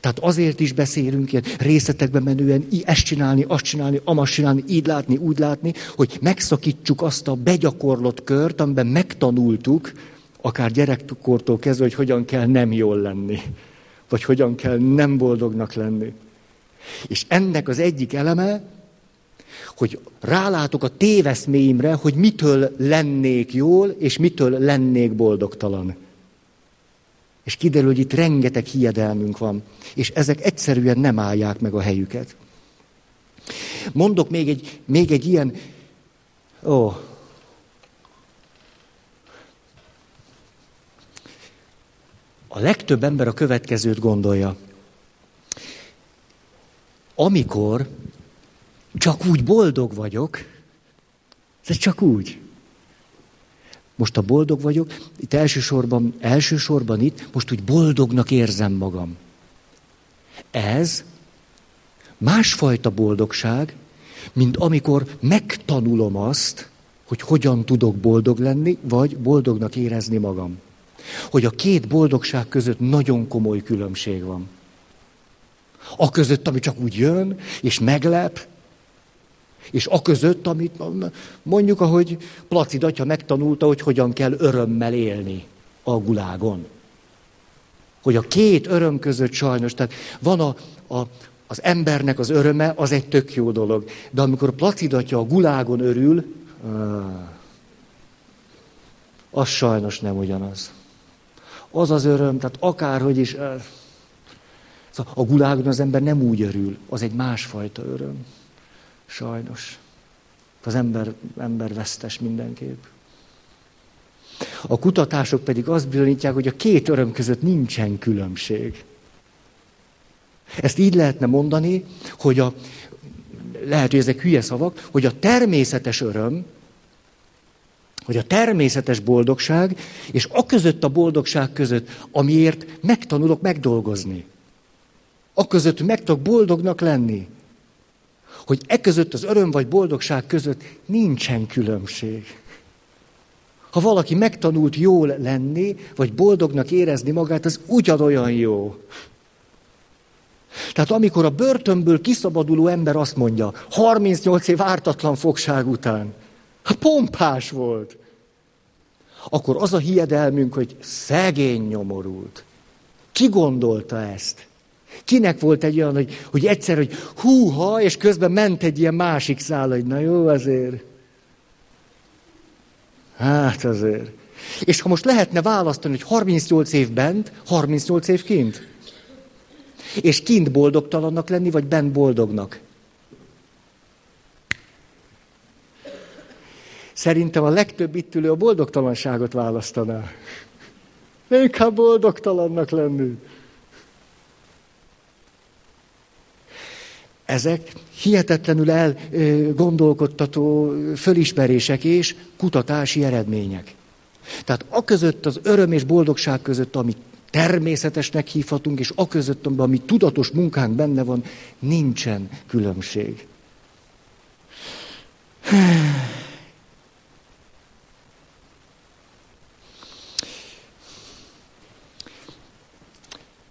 Tehát azért is beszélünk ilyen részletekben menően, ezt csinálni, azt csinálni, amazt csinálni, így látni, úgy látni, hogy megszakítsuk azt a begyakorlott kört, amiben megtanultuk, akár gyerekkortól kezdve, hogy hogyan kell nem jól lenni vagy hogyan kell nem boldognak lenni. És ennek az egyik eleme, hogy rálátok a téveszméimre, hogy mitől lennék jól, és mitől lennék boldogtalan. És kiderül, hogy itt rengeteg hiedelmünk van, és ezek egyszerűen nem állják meg a helyüket. Mondok még egy, még egy ilyen, ó, A legtöbb ember a következőt gondolja. Amikor csak úgy boldog vagyok, ez csak úgy. Most a boldog vagyok, itt elsősorban, elsősorban itt, most úgy boldognak érzem magam. Ez másfajta boldogság, mint amikor megtanulom azt, hogy hogyan tudok boldog lenni, vagy boldognak érezni magam hogy a két boldogság között nagyon komoly különbség van. A között, ami csak úgy jön, és meglep, és a között, amit mondjuk, ahogy Placid atya megtanulta, hogy hogyan kell örömmel élni a gulágon. Hogy a két öröm között sajnos, tehát van a, a, az embernek az öröme, az egy tök jó dolog. De amikor Placid atya a gulágon örül, az sajnos nem ugyanaz az az öröm, tehát akárhogy is. Szóval a gulágon az ember nem úgy örül, az egy másfajta öröm. Sajnos. Az ember, ember vesztes mindenképp. A kutatások pedig azt bizonyítják, hogy a két öröm között nincsen különbség. Ezt így lehetne mondani, hogy a, lehet, hogy ezek hülye szavak, hogy a természetes öröm, hogy a természetes boldogság, és a között a boldogság között, amiért megtanulok megdolgozni. A között, meg boldognak lenni. Hogy e között az öröm vagy boldogság között nincsen különbség. Ha valaki megtanult jól lenni, vagy boldognak érezni magát, az ugyanolyan jó. Tehát amikor a börtönből kiszabaduló ember azt mondja, 38 év ártatlan fogság után, ha pompás volt, akkor az a hiedelmünk, hogy szegény nyomorult. Ki gondolta ezt? Kinek volt egy olyan, hogy, hogy egyszer, hogy húha, és közben ment egy ilyen másik szál, hogy na jó, azért. Hát azért. És ha most lehetne választani, hogy 38 év bent, 38 év kint? És kint boldogtalannak lenni, vagy bent boldognak? Szerintem a legtöbb itt ülő a boldogtalanságot választaná. Inkább boldogtalannak lenni. Ezek hihetetlenül elgondolkodtató fölismerések és kutatási eredmények. Tehát a között, az öröm és boldogság között, amit természetesnek hívhatunk, és a között, ami tudatos munkánk benne van, nincsen különbség.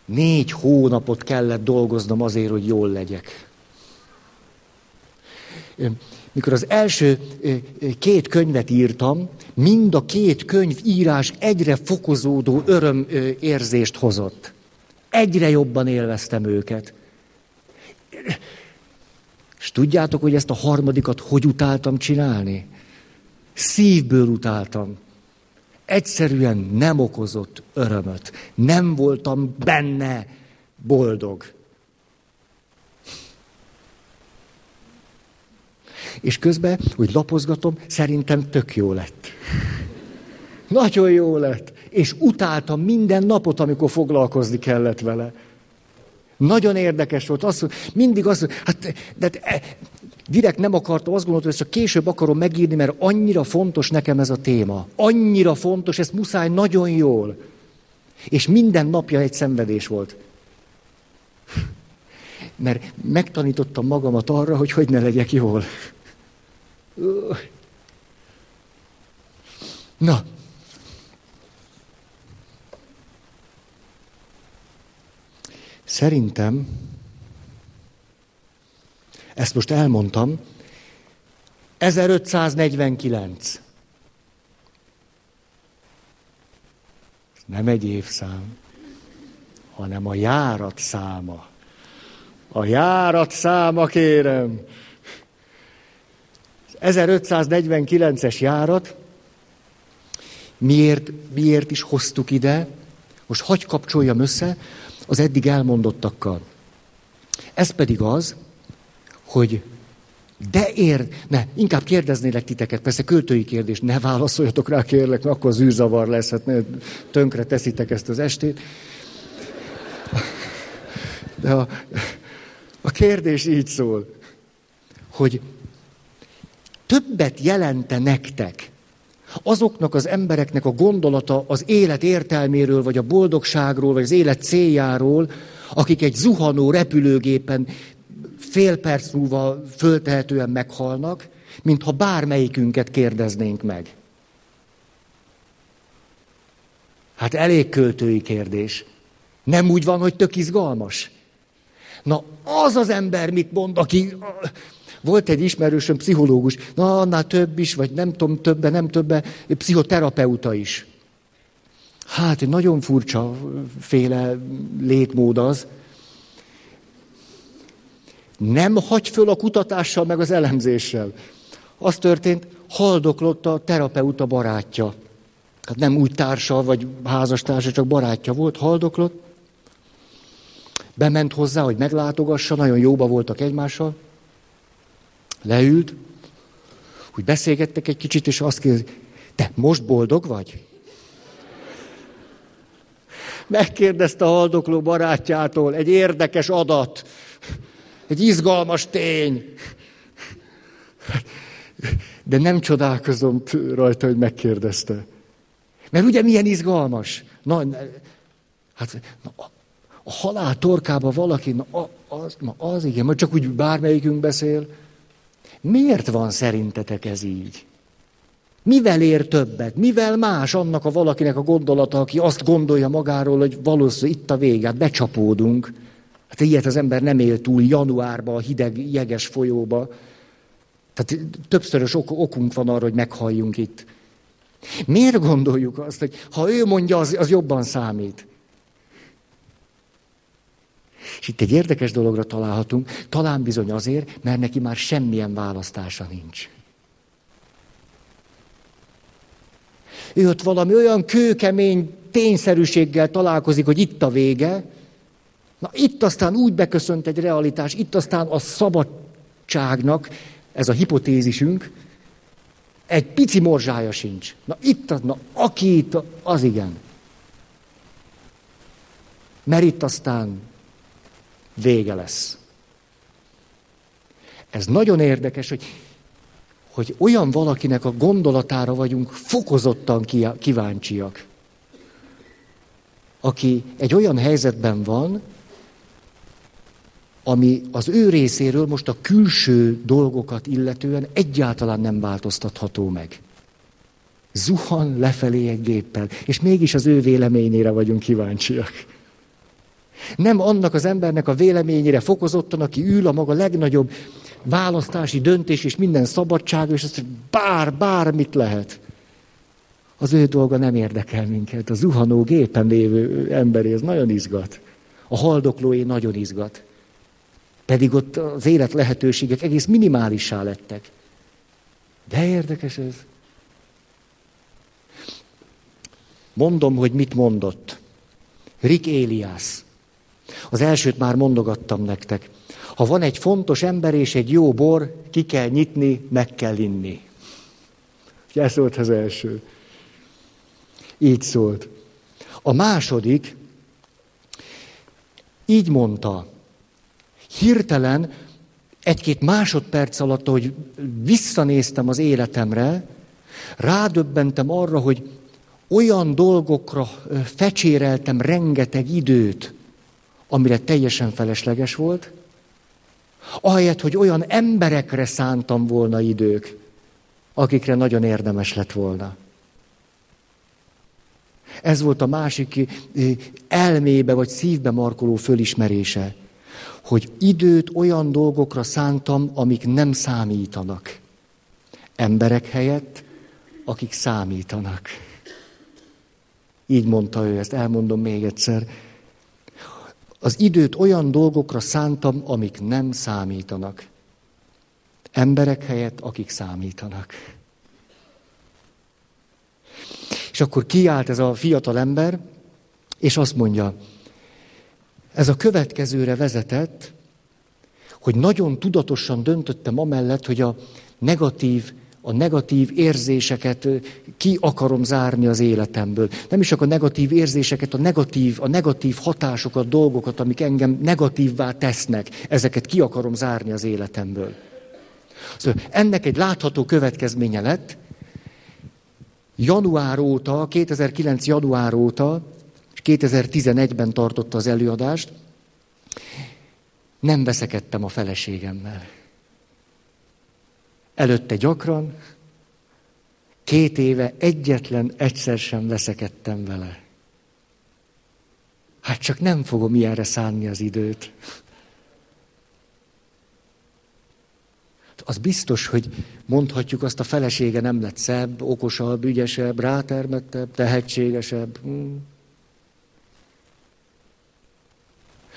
Négy hónapot kellett dolgoznom azért, hogy jól legyek. Mikor az első két könyvet írtam, mind a két könyv írás egyre fokozódó öröm érzést hozott. Egyre jobban élveztem őket. És tudjátok, hogy ezt a harmadikat hogy utáltam csinálni? Szívből utáltam. Egyszerűen nem okozott örömöt. Nem voltam benne boldog. És közben, hogy lapozgatom, szerintem tök jó lett. Nagyon jó lett. És utáltam minden napot, amikor foglalkozni kellett vele. Nagyon érdekes volt. Azt, mindig azt, hát, de e, direkt nem akartam, azt gondoltam, hogy csak később akarom megírni, mert annyira fontos nekem ez a téma. Annyira fontos, ezt muszáj nagyon jól. És minden napja egy szenvedés volt. Mert megtanítottam magamat arra, hogy hogy ne legyek jól. Na. Szerintem, ezt most elmondtam, 1549. Nem egy évszám, hanem a járat száma. A járat száma, kérem. 1549-es járat, miért, miért is hoztuk ide, most hagy kapcsoljam össze az eddig elmondottakkal. Ez pedig az, hogy de ér, ne, inkább kérdeznélek titeket, persze költői kérdés, ne válaszoljatok rá, kérlek, mert akkor zűrzavar lesz, hát ne, tönkre teszitek ezt az estét. De a, a kérdés így szól, hogy többet jelente nektek azoknak az embereknek a gondolata az élet értelméről, vagy a boldogságról, vagy az élet céljáról, akik egy zuhanó repülőgépen fél perc múlva föltehetően meghalnak, mintha bármelyikünket kérdeznénk meg. Hát elég költői kérdés. Nem úgy van, hogy tök izgalmas. Na, az az ember mit mond, aki volt egy ismerősöm, pszichológus, na, annál több is, vagy nem tudom, többe, nem többe, pszichoterapeuta is. Hát, egy nagyon furcsa féle létmód az. Nem hagy föl a kutatással, meg az elemzéssel. Az történt, haldoklott a terapeuta barátja. Hát nem úgy társa, vagy házastársa, csak barátja volt, haldoklott. Bement hozzá, hogy meglátogassa, nagyon jóba voltak egymással. Leült, hogy beszélgettek egy kicsit, és azt kérdezi, te most boldog vagy? Megkérdezte a haldokló barátjától egy érdekes adat, egy izgalmas tény. De nem csodálkozom rajta, hogy megkérdezte. Mert ugye milyen izgalmas? Na, hát na, a halál torkába valaki, na, az, na, az igen, majd csak úgy bármelyikünk beszél. Miért van szerintetek ez így? Mivel ér többet? Mivel más annak a valakinek a gondolata, aki azt gondolja magáról, hogy valószínűleg itt a vége, hát becsapódunk. Hát ilyet az ember nem él túl januárba, a hideg, jeges folyóba. Tehát többszörös ok- okunk van arra, hogy meghalljunk itt. Miért gondoljuk azt, hogy ha ő mondja, az, az jobban számít? És itt egy érdekes dologra találhatunk, talán bizony azért, mert neki már semmilyen választása nincs. Ő ott valami olyan kőkemény tényszerűséggel találkozik, hogy itt a vége. Na itt aztán úgy beköszönt egy realitás, itt aztán a szabadságnak, ez a hipotézisünk, egy pici morzsája sincs. Na itt, na aki itt, az igen. Mert itt aztán vége lesz. Ez nagyon érdekes, hogy, hogy olyan valakinek a gondolatára vagyunk fokozottan kíváncsiak, aki egy olyan helyzetben van, ami az ő részéről most a külső dolgokat illetően egyáltalán nem változtatható meg. Zuhan lefelé egy géppel, és mégis az ő véleményére vagyunk kíváncsiak. Nem annak az embernek a véleményére fokozottan, aki ül a maga legnagyobb választási döntés és minden szabadság, és azt bár, bármit lehet. Az ő dolga nem érdekel minket. A zuhanó gépen lévő emberé, ez nagyon izgat. A haldoklóé nagyon izgat. Pedig ott az élet lehetőségek egész minimálissá lettek. De érdekes ez. Mondom, hogy mit mondott. Rick Elias. Az elsőt már mondogattam nektek. Ha van egy fontos ember és egy jó bor, ki kell nyitni, meg kell inni. Ez volt az első. Így szólt. A második így mondta, hirtelen egy-két másodperc alatt, hogy visszanéztem az életemre, rádöbbentem arra, hogy olyan dolgokra fecséreltem rengeteg időt, amire teljesen felesleges volt, ahelyett, hogy olyan emberekre szántam volna idők, akikre nagyon érdemes lett volna. Ez volt a másik elmébe vagy szívbe markoló fölismerése, hogy időt olyan dolgokra szántam, amik nem számítanak. Emberek helyett, akik számítanak. Így mondta ő ezt, elmondom még egyszer. Az időt olyan dolgokra szántam, amik nem számítanak. Emberek helyett, akik számítanak. És akkor kiállt ez a fiatal ember, és azt mondja, ez a következőre vezetett, hogy nagyon tudatosan döntöttem amellett, hogy a negatív a negatív érzéseket ki akarom zárni az életemből. Nem is csak a negatív érzéseket, a negatív, a negatív hatásokat, dolgokat, amik engem negatívvá tesznek, ezeket ki akarom zárni az életemből. Szóval ennek egy látható következménye lett, január óta, 2009. január óta, és 2011-ben tartotta az előadást, nem veszekedtem a feleségemmel. Előtte gyakran, két éve egyetlen egyszer sem veszekedtem vele. Hát csak nem fogom ilyenre szánni az időt. Az biztos, hogy mondhatjuk, azt a felesége nem lett szebb, okosabb, ügyesebb, rátermettebb, tehetségesebb. Hmm.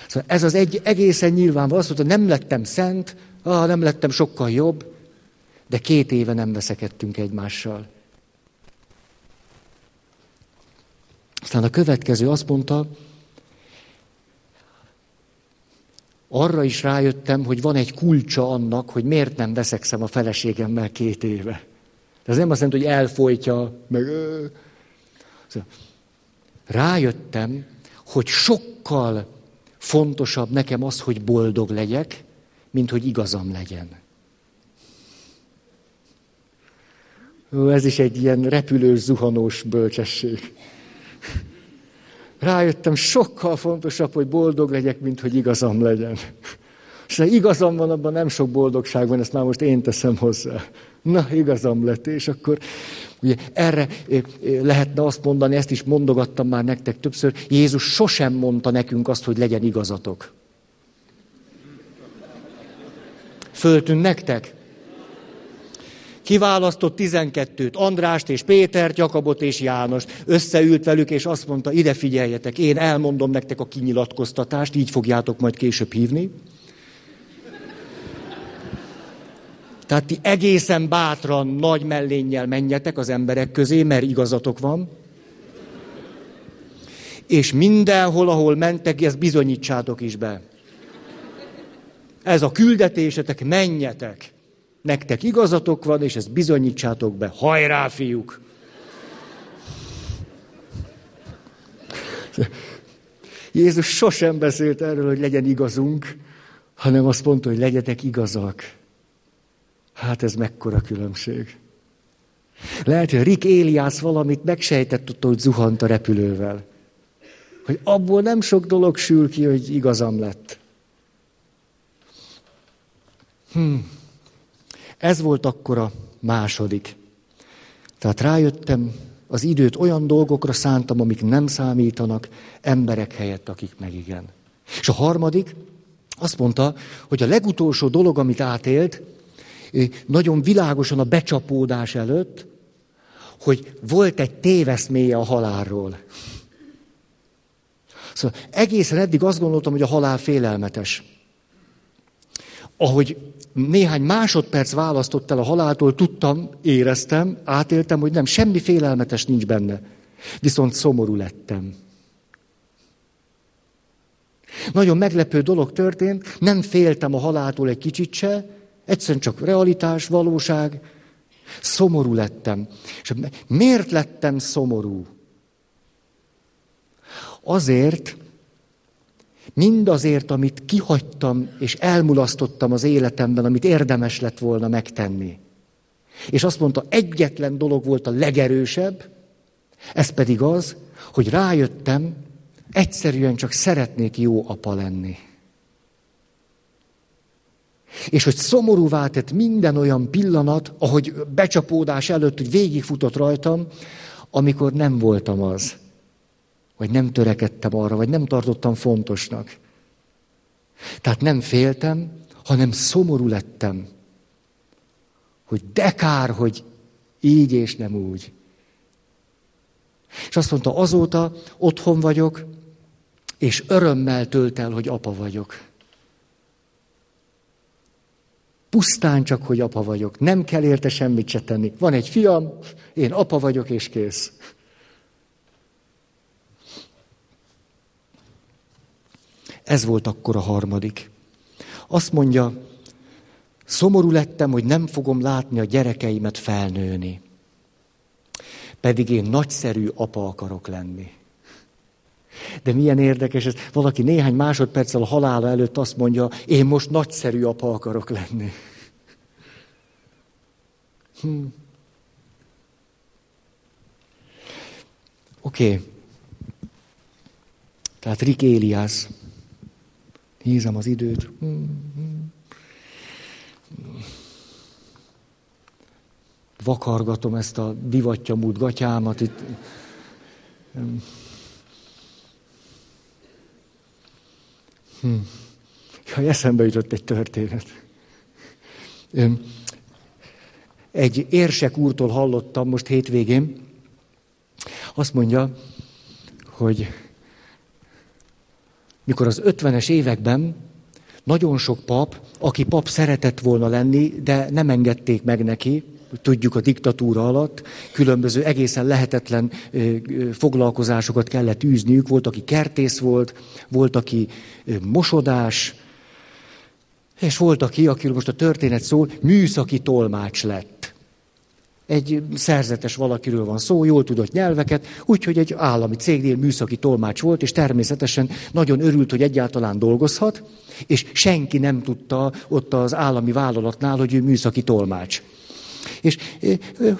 Szóval ez az egy egészen nyilvánvaló. Azt mondta, nem lettem szent, ah, nem lettem sokkal jobb, de két éve nem veszekedtünk egymással. Aztán a következő azt mondta, arra is rájöttem, hogy van egy kulcsa annak, hogy miért nem veszekszem a feleségemmel két éve. De ez nem azt jelenti, hogy elfolytja, meg... Rájöttem, hogy sokkal fontosabb nekem az, hogy boldog legyek, mint hogy igazam legyen. Ez is egy ilyen repülős, zuhanós bölcsesség. Rájöttem, sokkal fontosabb, hogy boldog legyek, mint hogy igazam legyen. És ha igazam van, abban nem sok boldogság van, ezt már most én teszem hozzá. Na, igazam lett, és akkor ugye erre lehetne azt mondani, ezt is mondogattam már nektek többször, Jézus sosem mondta nekünk azt, hogy legyen igazatok. Föltűn nektek? Kiválasztott tizenkettőt, Andrást és Pétert, Jakabot és Jánost. Összeült velük, és azt mondta, ide figyeljetek, én elmondom nektek a kinyilatkoztatást, így fogjátok majd később hívni. Tehát ti egészen bátran, nagy mellénnyel menjetek az emberek közé, mert igazatok van. És mindenhol, ahol mentek, ezt bizonyítsátok is be. Ez a küldetésetek, menjetek. Nektek igazatok van, és ezt bizonyítsátok be. Hajrá, fiúk! Jézus sosem beszélt erről, hogy legyen igazunk, hanem azt mondta, hogy legyetek igazak. Hát ez mekkora különbség. Lehet, hogy Rick Éliász valamit megsejtett, hogy zuhant a repülővel. Hogy abból nem sok dolog sül ki, hogy igazam lett. Hm. Ez volt akkor a második. Tehát rájöttem, az időt olyan dolgokra szántam, amik nem számítanak, emberek helyett, akik meg igen. És a harmadik azt mondta, hogy a legutolsó dolog, amit átélt, nagyon világosan a becsapódás előtt, hogy volt egy téveszméje a halálról. Szóval egészen eddig azt gondoltam, hogy a halál félelmetes. Ahogy néhány másodperc választott el a haláltól, tudtam, éreztem, átéltem, hogy nem, semmi félelmetes nincs benne. Viszont szomorú lettem. Nagyon meglepő dolog történt, nem féltem a haláltól egy kicsit se, egyszerűen csak realitás, valóság. Szomorú lettem. És miért lettem szomorú? Azért, Mindazért, amit kihagytam és elmulasztottam az életemben, amit érdemes lett volna megtenni. És azt mondta, egyetlen dolog volt a legerősebb, ez pedig az, hogy rájöttem, egyszerűen csak szeretnék jó apa lenni. És hogy szomorúvá tett minden olyan pillanat, ahogy becsapódás előtt, hogy végigfutott rajtam, amikor nem voltam az. Vagy nem törekedtem arra, vagy nem tartottam fontosnak. Tehát nem féltem, hanem szomorú lettem, hogy de kár, hogy így és nem úgy. És azt mondta, azóta otthon vagyok, és örömmel tölt el, hogy apa vagyok. Pusztán csak, hogy apa vagyok. Nem kell érte semmit se tenni. Van egy fiam, én apa vagyok, és kész. Ez volt akkor a harmadik. Azt mondja, szomorú lettem, hogy nem fogom látni a gyerekeimet felnőni. Pedig én nagyszerű apa akarok lenni. De milyen érdekes ez. Valaki néhány másodperccel a halála előtt azt mondja, én most nagyszerű apa akarok lenni. Hm. Oké. Okay. Tehát Rick Elias Nézem az időt. Vakargatom ezt a divatja múlt gatyámat itt. Hm. Ja, eszembe jutott egy történet. Egy érsek úrtól hallottam most hétvégén, azt mondja, hogy mikor az ötvenes években nagyon sok pap, aki pap szeretett volna lenni, de nem engedték meg neki, tudjuk a diktatúra alatt, különböző egészen lehetetlen foglalkozásokat kellett űzniük. Volt, aki kertész volt, volt, aki mosodás, és volt, aki, akiről most a történet szól, műszaki tolmács lett. Egy szerzetes valakiről van szó, jól tudott nyelveket, úgyhogy egy állami cégnél műszaki tolmács volt, és természetesen nagyon örült, hogy egyáltalán dolgozhat, és senki nem tudta ott az állami vállalatnál, hogy ő műszaki tolmács. És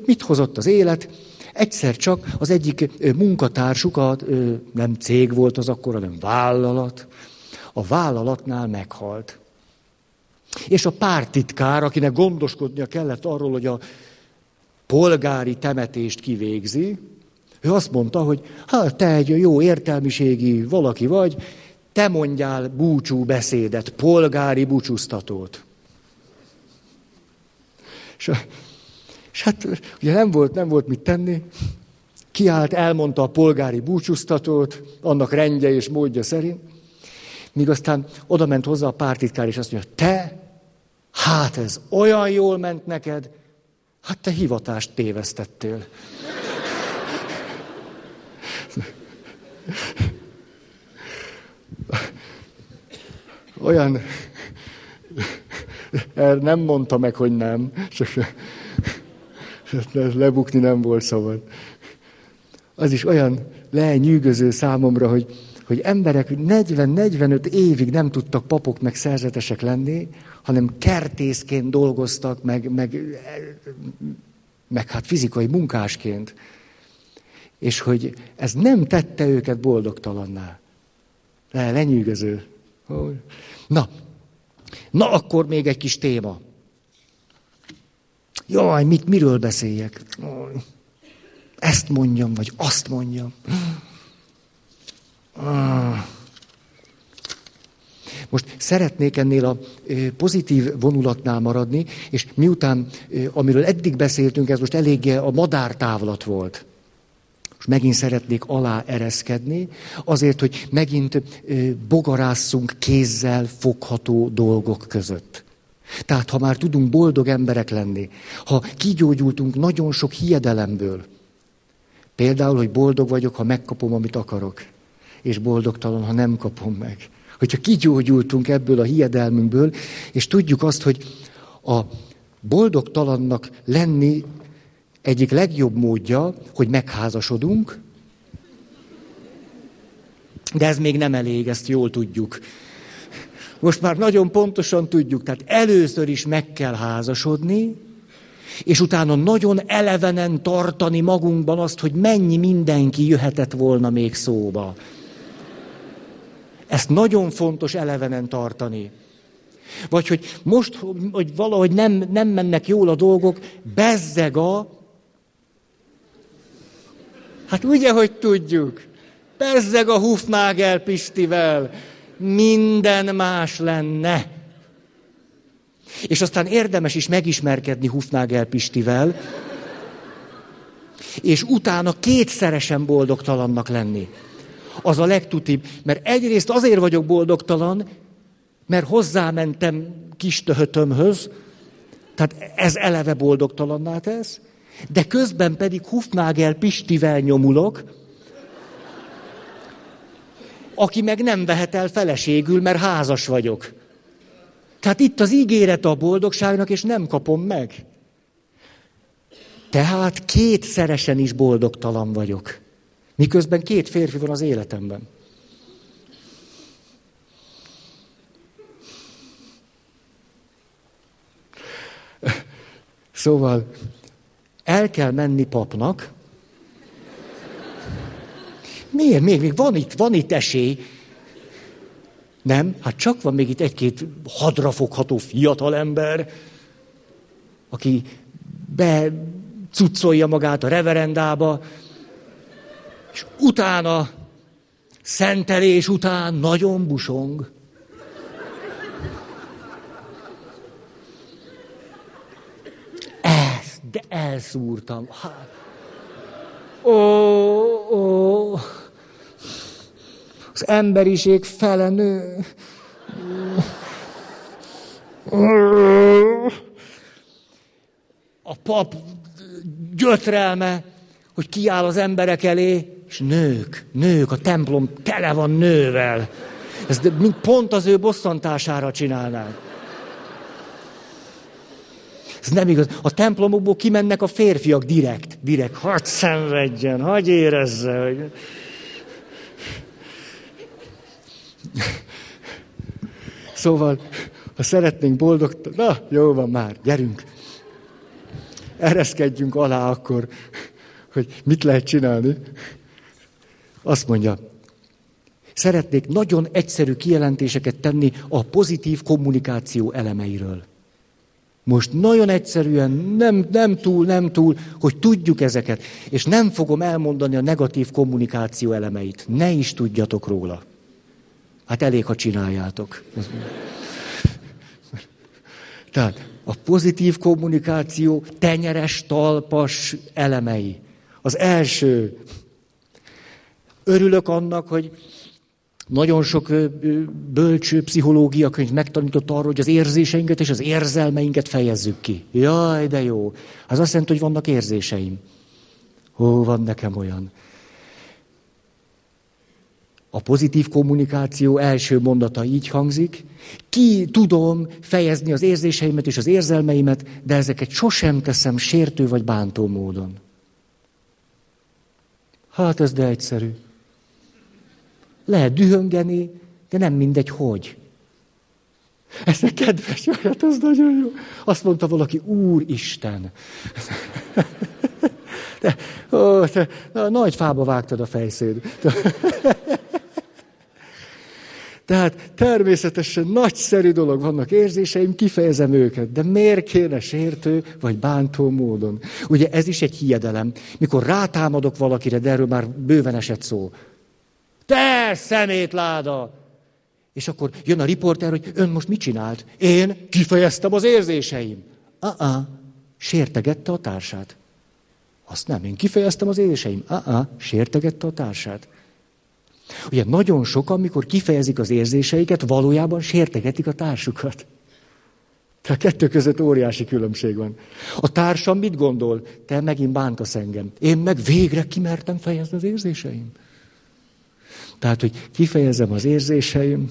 mit hozott az élet? Egyszer csak az egyik munkatársuk, a, nem cég volt az akkor, hanem vállalat, a vállalatnál meghalt. És a pártitkár, akinek gondoskodnia kellett arról, hogy a polgári temetést kivégzi, ő azt mondta, hogy hát te egy jó értelmiségi valaki vagy, te mondjál búcsú beszédet, polgári búcsúztatót. És, és hát ugye nem volt, nem volt mit tenni, kiállt, elmondta a polgári búcsúztatót, annak rendje és módja szerint, míg aztán oda ment hozzá a pártitkár, és azt mondja, te, hát ez olyan jól ment neked, hát te hivatást tévesztettél. Olyan, nem mondta meg, hogy nem, csak lebukni nem volt szabad. Az is olyan lenyűgöző számomra, hogy, hogy emberek 40-45 évig nem tudtak papok meg szerzetesek lenni, hanem kertészként dolgoztak, meg, meg, meg hát fizikai munkásként. És hogy ez nem tette őket boldogtalanná. Le, lenyűgöző. Na, na akkor még egy kis téma. Jaj, mit, miről beszéljek? Ezt mondjam, vagy azt mondjam. Most szeretnék ennél a pozitív vonulatnál maradni, és miután, amiről eddig beszéltünk, ez most eléggé a madártávlat volt. Most megint szeretnék alá ereszkedni, azért, hogy megint bogarásszunk kézzel fogható dolgok között. Tehát, ha már tudunk boldog emberek lenni, ha kigyógyultunk nagyon sok hiedelemből, például, hogy boldog vagyok, ha megkapom, amit akarok, és boldogtalan, ha nem kapom meg. Hogyha kigyógyultunk ebből a hiedelmünkből, és tudjuk azt, hogy a boldogtalannak lenni egyik legjobb módja, hogy megházasodunk, de ez még nem elég, ezt jól tudjuk. Most már nagyon pontosan tudjuk, tehát először is meg kell házasodni, és utána nagyon elevenen tartani magunkban azt, hogy mennyi mindenki jöhetett volna még szóba. Ezt nagyon fontos elevenen tartani. Vagy hogy most, hogy valahogy nem, nem mennek jól a dolgok, bezzeg a... Hát ugye, hogy tudjuk. Bezzeg a Hufnagel Pistivel. Minden más lenne. És aztán érdemes is megismerkedni Hufnagel Pistivel, és utána kétszeresen boldogtalannak lenni az a legtutibb. Mert egyrészt azért vagyok boldogtalan, mert hozzámentem kis töhötömhöz, tehát ez eleve boldogtalanná tesz, de közben pedig Hufnagel Pistivel nyomulok, aki meg nem vehet el feleségül, mert házas vagyok. Tehát itt az ígéret a boldogságnak, és nem kapom meg. Tehát kétszeresen is boldogtalan vagyok. Miközben két férfi van az életemben. Szóval el kell menni papnak. Miért? Még, még van itt, van itt esély. Nem? Hát csak van még itt egy-két hadrafogható fiatalember, aki becuccolja magát a reverendába, és utána, szentelés után nagyon busong. Ezt, de elszúrtam. Hát. Ó, ó, az emberiség fele nő. A pap gyötrelme, hogy kiáll az emberek elé, és nők, nők, a templom tele van nővel. Ez pont az ő bosszantására csinálnák. Ez nem igaz. A templomokból kimennek a férfiak direkt. Direkt. Hadd szenvedjen, hadd érezze. Hogy... Szóval, ha szeretnénk boldog... Na, jó van már, gyerünk. Ereszkedjünk alá akkor, hogy mit lehet csinálni. Azt mondja, szeretnék nagyon egyszerű kijelentéseket tenni a pozitív kommunikáció elemeiről. Most nagyon egyszerűen, nem, nem túl, nem túl, hogy tudjuk ezeket. És nem fogom elmondani a negatív kommunikáció elemeit. Ne is tudjatok róla. Hát elég, ha csináljátok. Tehát a pozitív kommunikáció tenyeres, talpas elemei. Az első. Örülök annak, hogy nagyon sok bölcső pszichológia könyv megtanított arról, hogy az érzéseinket és az érzelmeinket fejezzük ki. Jaj, de jó. Az azt jelenti, hogy vannak érzéseim. Ó, van nekem olyan. A pozitív kommunikáció első mondata így hangzik. Ki tudom fejezni az érzéseimet és az érzelmeimet, de ezeket sosem teszem sértő vagy bántó módon. Hát ez de egyszerű. Lehet dühöngeni, de nem mindegy, hogy. Ez a kedves, hát ez nagyon jó. Azt mondta valaki, Úristen. De, ó, te, na, nagy fába vágtad a fejszéd. Tehát természetesen nagyszerű dolog, vannak érzéseim, kifejezem őket, de miért kéne sértő vagy bántó módon? Ugye ez is egy hiedelem. Mikor rátámadok valakire, de erről már bőven esett szó. Te szemétláda! És akkor jön a riporter, hogy ön most mit csinált? Én kifejeztem az érzéseim. Ah, sértegette a társát. Azt nem, én kifejeztem az érzéseim. Ah, sértegette a társát. Ugye nagyon sokan, amikor kifejezik az érzéseiket, valójában sértegetik a társukat. Tehát a kettő között óriási különbség van. A társam mit gondol? Te megint bántasz engem. Én meg végre kimertem fejezni az érzéseim. Tehát, hogy kifejezem az érzéseim,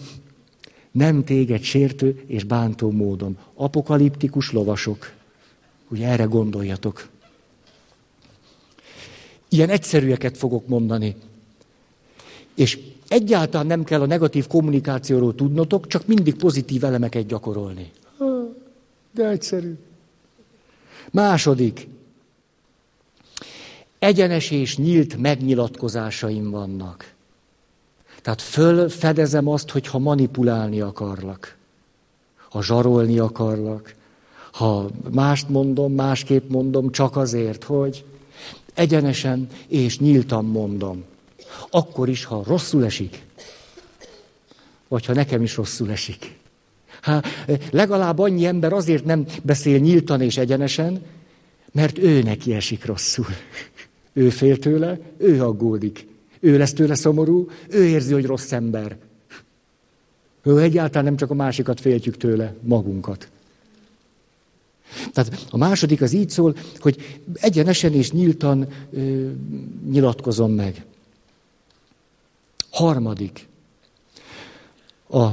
nem téged sértő és bántó módon. Apokaliptikus lovasok. Ugye erre gondoljatok. Ilyen egyszerűeket fogok mondani. És egyáltalán nem kell a negatív kommunikációról tudnotok, csak mindig pozitív elemeket gyakorolni. De egyszerű. Második. Egyenes és nyílt megnyilatkozásaim vannak. Tehát fölfedezem azt, hogy ha manipulálni akarlak, ha zsarolni akarlak, ha mást mondom, másképp mondom, csak azért, hogy egyenesen és nyíltan mondom. Akkor is, ha rosszul esik, vagy ha nekem is rosszul esik. Hát legalább annyi ember azért nem beszél nyíltan és egyenesen, mert ő neki esik rosszul. Ő fél tőle, ő aggódik. Ő lesz tőle szomorú, ő érzi, hogy rossz ember. Ő egyáltalán nem csak a másikat féltjük tőle, magunkat. Tehát a második az így szól, hogy egyenesen és nyíltan ö, nyilatkozom meg. Harmadik. A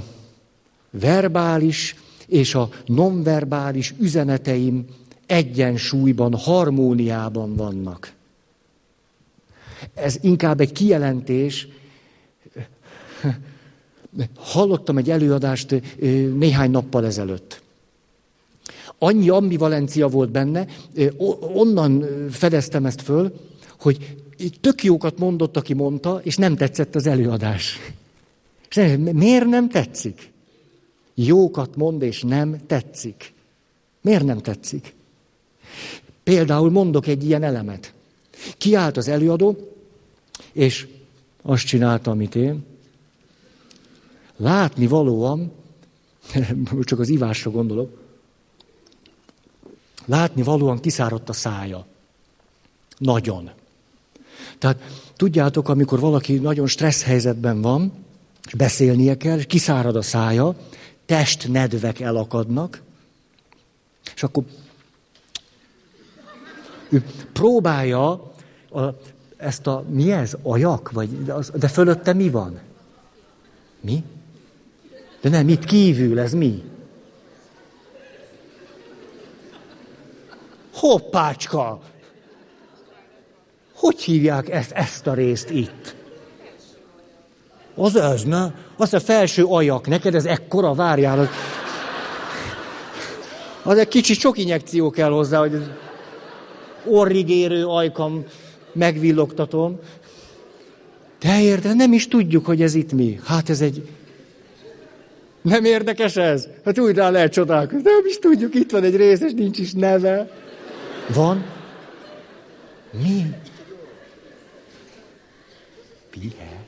verbális és a nonverbális üzeneteim egyensúlyban, harmóniában vannak. Ez inkább egy kijelentés. Hallottam egy előadást néhány nappal ezelőtt. Annyi ambivalencia volt benne, onnan fedeztem ezt föl, hogy tök jókat mondott, aki mondta, és nem tetszett az előadás. Miért nem tetszik? Jókat mond, és nem tetszik. Miért nem tetszik? Például mondok egy ilyen elemet. Kiállt az előadó, és azt csinálta, amit én. Látni valóan, csak az ivásra gondolok, látni valóan kiszáradt a szája. Nagyon. Tehát tudjátok, amikor valaki nagyon stressz helyzetben van, és beszélnie kell, és kiszárad a szája, testnedvek elakadnak, és akkor ő próbálja a ezt a, mi ez, ajak? Vagy, de, az, de fölötte mi van? Mi? De nem, itt kívül, ez mi? Hoppácska! Hogy hívják ezt, ezt a részt itt? Az ez, ne? Az a felső ajak, neked ez ekkora, várjál. Az, az egy kicsit sok injekció kell hozzá, hogy ez orrigérő ajkam megvillogtatom. Te érde, nem is tudjuk, hogy ez itt mi. Hát ez egy... Nem érdekes ez? Hát úgy rá lehet csodálkozni. Nem is tudjuk, itt van egy rész, és nincs is neve. Van? Mi? Pihe?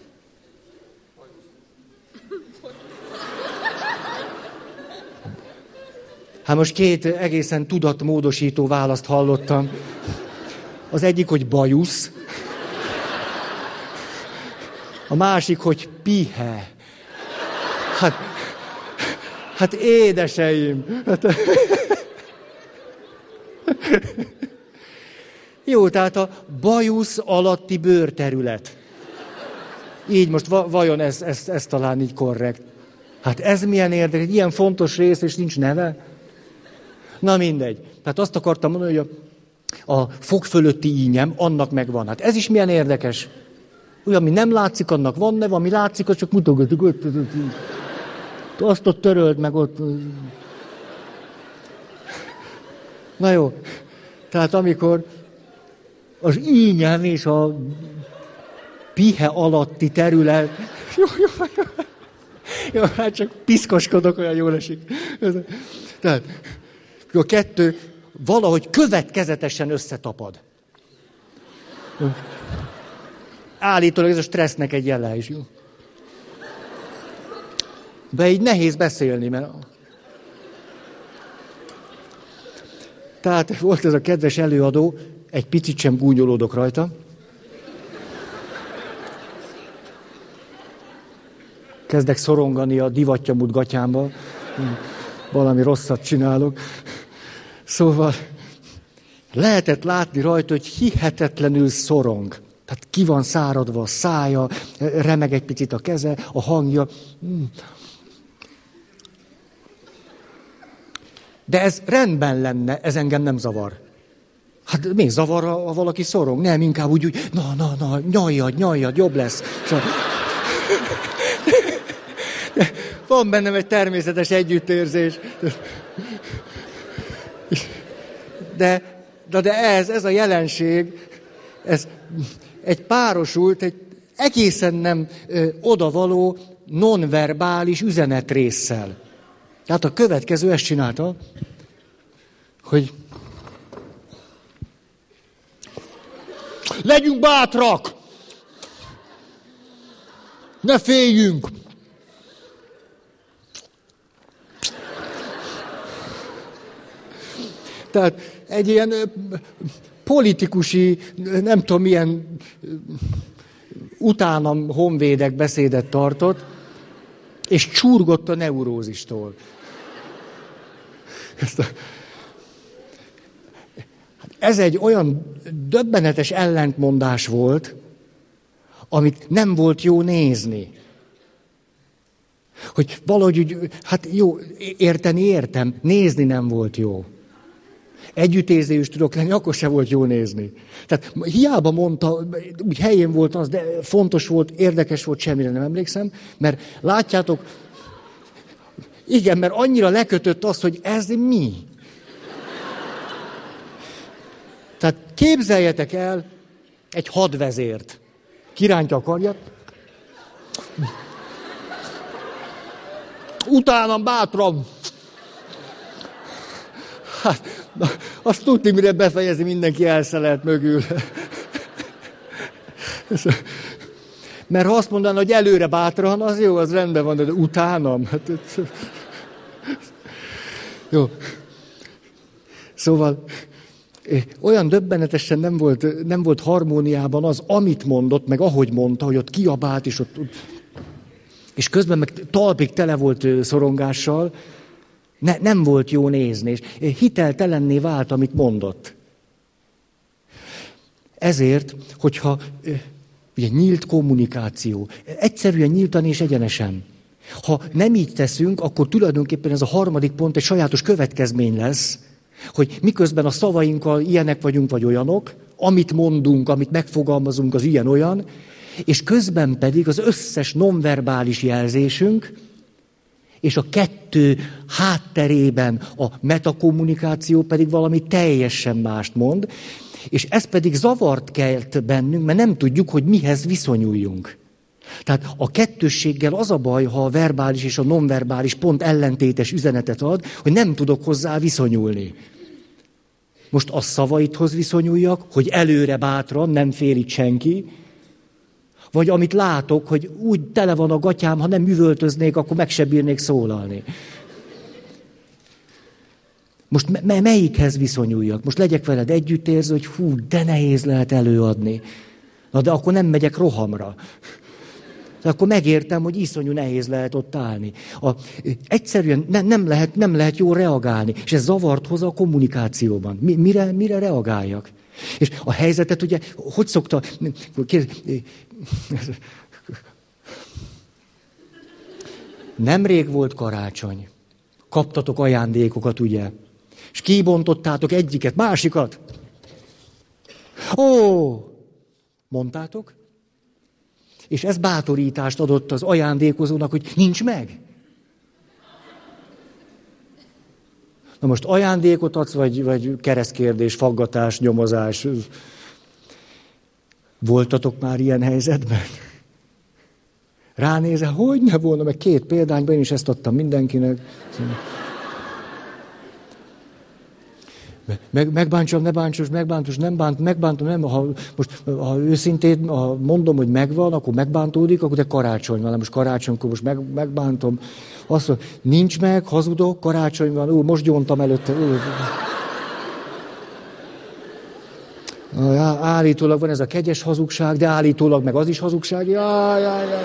Hát most két egészen tudatmódosító választ hallottam. Az egyik, hogy bajusz. A másik, hogy pihe. Hát, hát édeseim. Hát, jó, tehát a bajusz alatti bőrterület. Így most vajon ez, ez, ez talán így korrekt. Hát ez milyen érdekes, ilyen fontos rész, és nincs neve? Na mindegy. Tehát azt akartam mondani, hogy a, a fog fölötti ínyem, annak megvan. Hát ez is milyen érdekes. Olyan, ami nem látszik, annak van neve, ami látszik, az csak mutogatok. Ott, ott, ott. Azt ott töröld meg ott. Na jó. Tehát amikor az ínyem és a pihe alatti terület... Jó, jó, jó. Jó, hát csak piszkoskodok, olyan jól esik. Tehát a kettő valahogy következetesen összetapad. Állítólag ez a stressznek egy jele is. De így nehéz beszélni, mert... Tehát volt ez a kedves előadó, egy picit sem gúnyolódok rajta. Kezdek szorongani a divattyamut gatyámba. Valami rosszat csinálok. Szóval lehetett látni rajta, hogy hihetetlenül szorong. Tehát ki van száradva a szája, remeg egy picit a keze, a hangja. Hmm. De ez rendben lenne, ez engem nem zavar. Hát még zavar, ha valaki szorong? Nem, inkább úgy, úgy na, na, na, nyaljad, nyaljad, jobb lesz. Szóval... Van bennem egy természetes együttérzés. De, de, de ez, ez a jelenség, ez egy párosult, egy egészen nem ö, odavaló, nonverbális üzenetrésszel. Tehát a következő ezt csinálta, hogy legyünk bátrak, ne féljünk, Tehát egy ilyen politikusi, nem tudom milyen utánam honvédek beszédet tartott, és csurgott a neurózistól. Ez egy olyan döbbenetes ellentmondás volt, amit nem volt jó nézni. Hogy valahogy hát jó, érteni értem, nézni nem volt jó együttérző is tudok lenni, akkor se volt jó nézni. Tehát hiába mondta, úgy helyén volt az, de fontos volt, érdekes volt, semmire nem emlékszem, mert látjátok, igen, mert annyira lekötött az, hogy ez mi. Tehát képzeljetek el egy hadvezért. Kirántja a karjat. Utánam bátran. Hát, Na, azt tudni, mire befejezi, mindenki elszelelt mögül. Mert ha azt mondaná, hogy előre bátran, az jó, az rendben van, de utánam. Hát, jó. Szóval eh, olyan döbbenetesen nem volt, nem volt harmóniában az, amit mondott, meg ahogy mondta, hogy ott kiabált, és ott, és közben meg talpig tele volt szorongással, ne, nem volt jó nézni, és hiteltelenné vált, amit mondott. Ezért, hogyha ugye nyílt kommunikáció, egyszerűen nyíltan és egyenesen. Ha nem így teszünk, akkor tulajdonképpen ez a harmadik pont egy sajátos következmény lesz, hogy miközben a szavainkkal ilyenek vagyunk, vagy olyanok, amit mondunk, amit megfogalmazunk, az ilyen-olyan, és közben pedig az összes nonverbális jelzésünk, és a kettő hátterében a metakommunikáció pedig valami teljesen mást mond, és ez pedig zavart kelt bennünk, mert nem tudjuk, hogy mihez viszonyuljunk. Tehát a kettősséggel az a baj, ha a verbális és a nonverbális pont ellentétes üzenetet ad, hogy nem tudok hozzá viszonyulni. Most a szavaithoz viszonyuljak, hogy előre bátran, nem fél senki, vagy amit látok, hogy úgy tele van a gatyám, ha nem üvöltöznék, akkor meg se bírnék szólalni. Most me- melyikhez viszonyuljak? Most legyek veled együttérző, hogy hú, de nehéz lehet előadni. Na de akkor nem megyek rohamra. De akkor megértem, hogy iszonyú nehéz lehet ott állni. A, egyszerűen ne, nem, lehet, nem lehet jól reagálni, és ez zavart hoz a kommunikációban. Mi, mire, mire reagáljak? És a helyzetet ugye, hogy szokta... Nemrég volt karácsony. Kaptatok ajándékokat, ugye? És kibontottátok egyiket, másikat. Ó, mondtátok? És ez bátorítást adott az ajándékozónak, hogy nincs meg. Na most ajándékot adsz, vagy, vagy keresztkérdés, faggatás, nyomozás. Voltatok már ilyen helyzetben? Ránézel, hogy ne volna, meg két példányban én is ezt adtam mindenkinek. Meg, megbántsam, ne bántsos, megbántos, nem bánt, megbántom, nem. Ha, most, ha őszintén ha mondom, hogy megvan, akkor megbántódik, akkor de karácsony van. Most karácsonykor most meg, megbántom. Azt mondja, nincs meg, hazudok, karácsony van, ú, most gyóntam előtte. Ú. Állítólag van ez a kegyes hazugság, de állítólag meg az is hazugság. Jaj, jaj, jaj.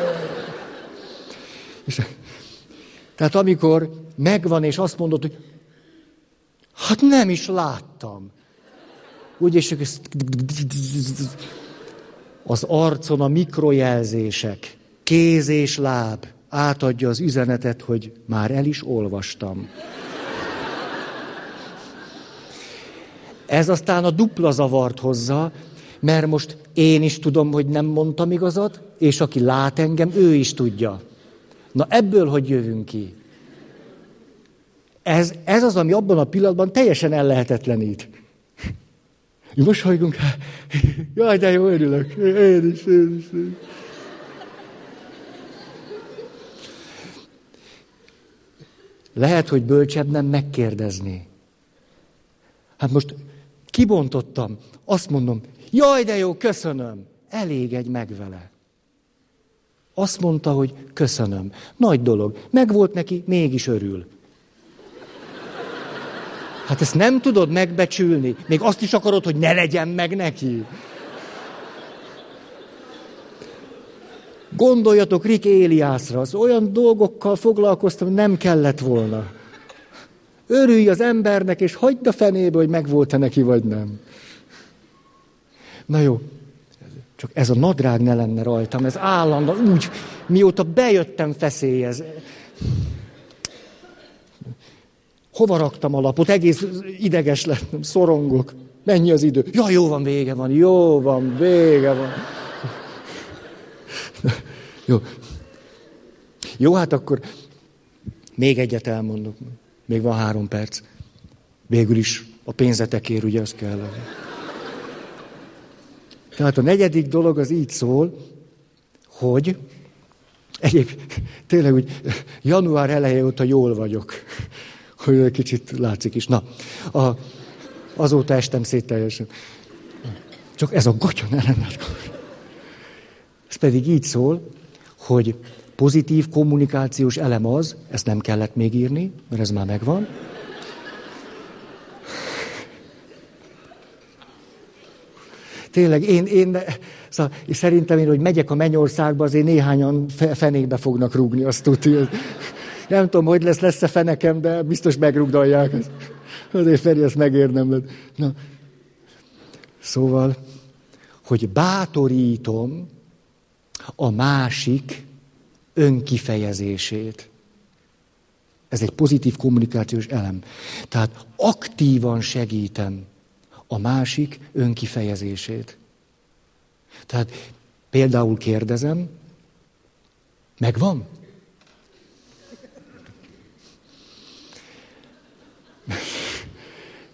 És, tehát amikor megvan, és azt mondod, hogy Hát nem is láttam. Úgy és az arcon a mikrojelzések, kéz és láb átadja az üzenetet, hogy már el is olvastam. Ez aztán a dupla zavart hozza, mert most én is tudom, hogy nem mondtam igazat, és aki lát engem, ő is tudja. Na ebből hogy jövünk ki? Ez, ez az, ami abban a pillanatban teljesen ellehetetlenít. Most hajgunk, jaj, de jó, örülök. Én is, én is. Én is. Lehet, hogy bölcsebb nem megkérdezni. Hát most kibontottam, azt mondom, jaj, de jó, köszönöm. Elég egy meg vele. Azt mondta, hogy köszönöm. Nagy dolog. Megvolt neki, mégis örül. Hát ezt nem tudod megbecsülni. Még azt is akarod, hogy ne legyen meg neki. Gondoljatok Rick Éliászra, az olyan dolgokkal foglalkoztam, nem kellett volna. Örülj az embernek, és hagyd a fenébe, hogy megvolt-e neki, vagy nem. Na jó, csak ez a nadrág ne lenne rajtam, ez állandóan úgy, mióta bejöttem feszélyez. Hova raktam a lapot? Egész ideges lettem, szorongok. Mennyi az idő? Ja, jó van, vége van, jó van, vége van. Jó. Jó, hát akkor még egyet elmondok. Még van három perc. Végül is a pénzetekért, ugye, az kell. Tehát a negyedik dolog az így szól, hogy egyéb, tényleg úgy január eleje óta jól vagyok hogy egy kicsit látszik is. Na, a, azóta estem szét teljesen. Csak ez a gatya ne lenne. Ez pedig így szól, hogy pozitív kommunikációs elem az, ezt nem kellett még írni, mert ez már megvan. Tényleg, én, én szóval, szerintem én, hogy megyek a mennyországba, azért néhányan fenékbe fognak rúgni, azt tudja. Nem tudom, hogy lesz, lesz-e fenekem, de biztos megrugdalják. Azért Feri, ezt megérdemled. Na. Szóval, hogy bátorítom a másik önkifejezését. Ez egy pozitív kommunikációs elem. Tehát aktívan segítem a másik önkifejezését. Tehát például kérdezem, megvan?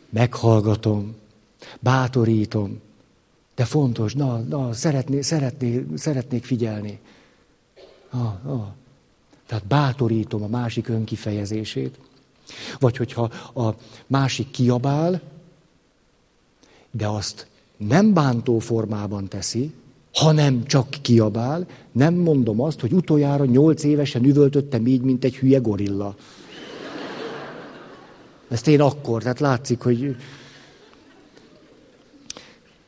meghallgatom, bátorítom, de fontos, na, na, szeretné, szeretné, szeretnék figyelni. Ah, ah. Tehát bátorítom a másik önkifejezését. Vagy hogyha a másik kiabál, de azt nem bántó formában teszi, hanem csak kiabál, nem mondom azt, hogy utoljára nyolc évesen üvöltöttem így, mint egy hülye gorilla. Ezt én akkor, tehát látszik, hogy...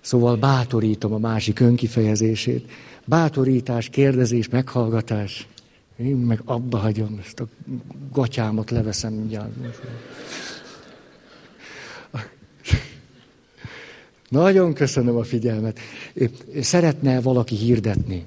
Szóval bátorítom a másik önkifejezését. Bátorítás, kérdezés, meghallgatás. Én meg abba hagyom, ezt a gatyámat leveszem mindjárt. Nagyon köszönöm a figyelmet. Szeretne valaki hirdetni?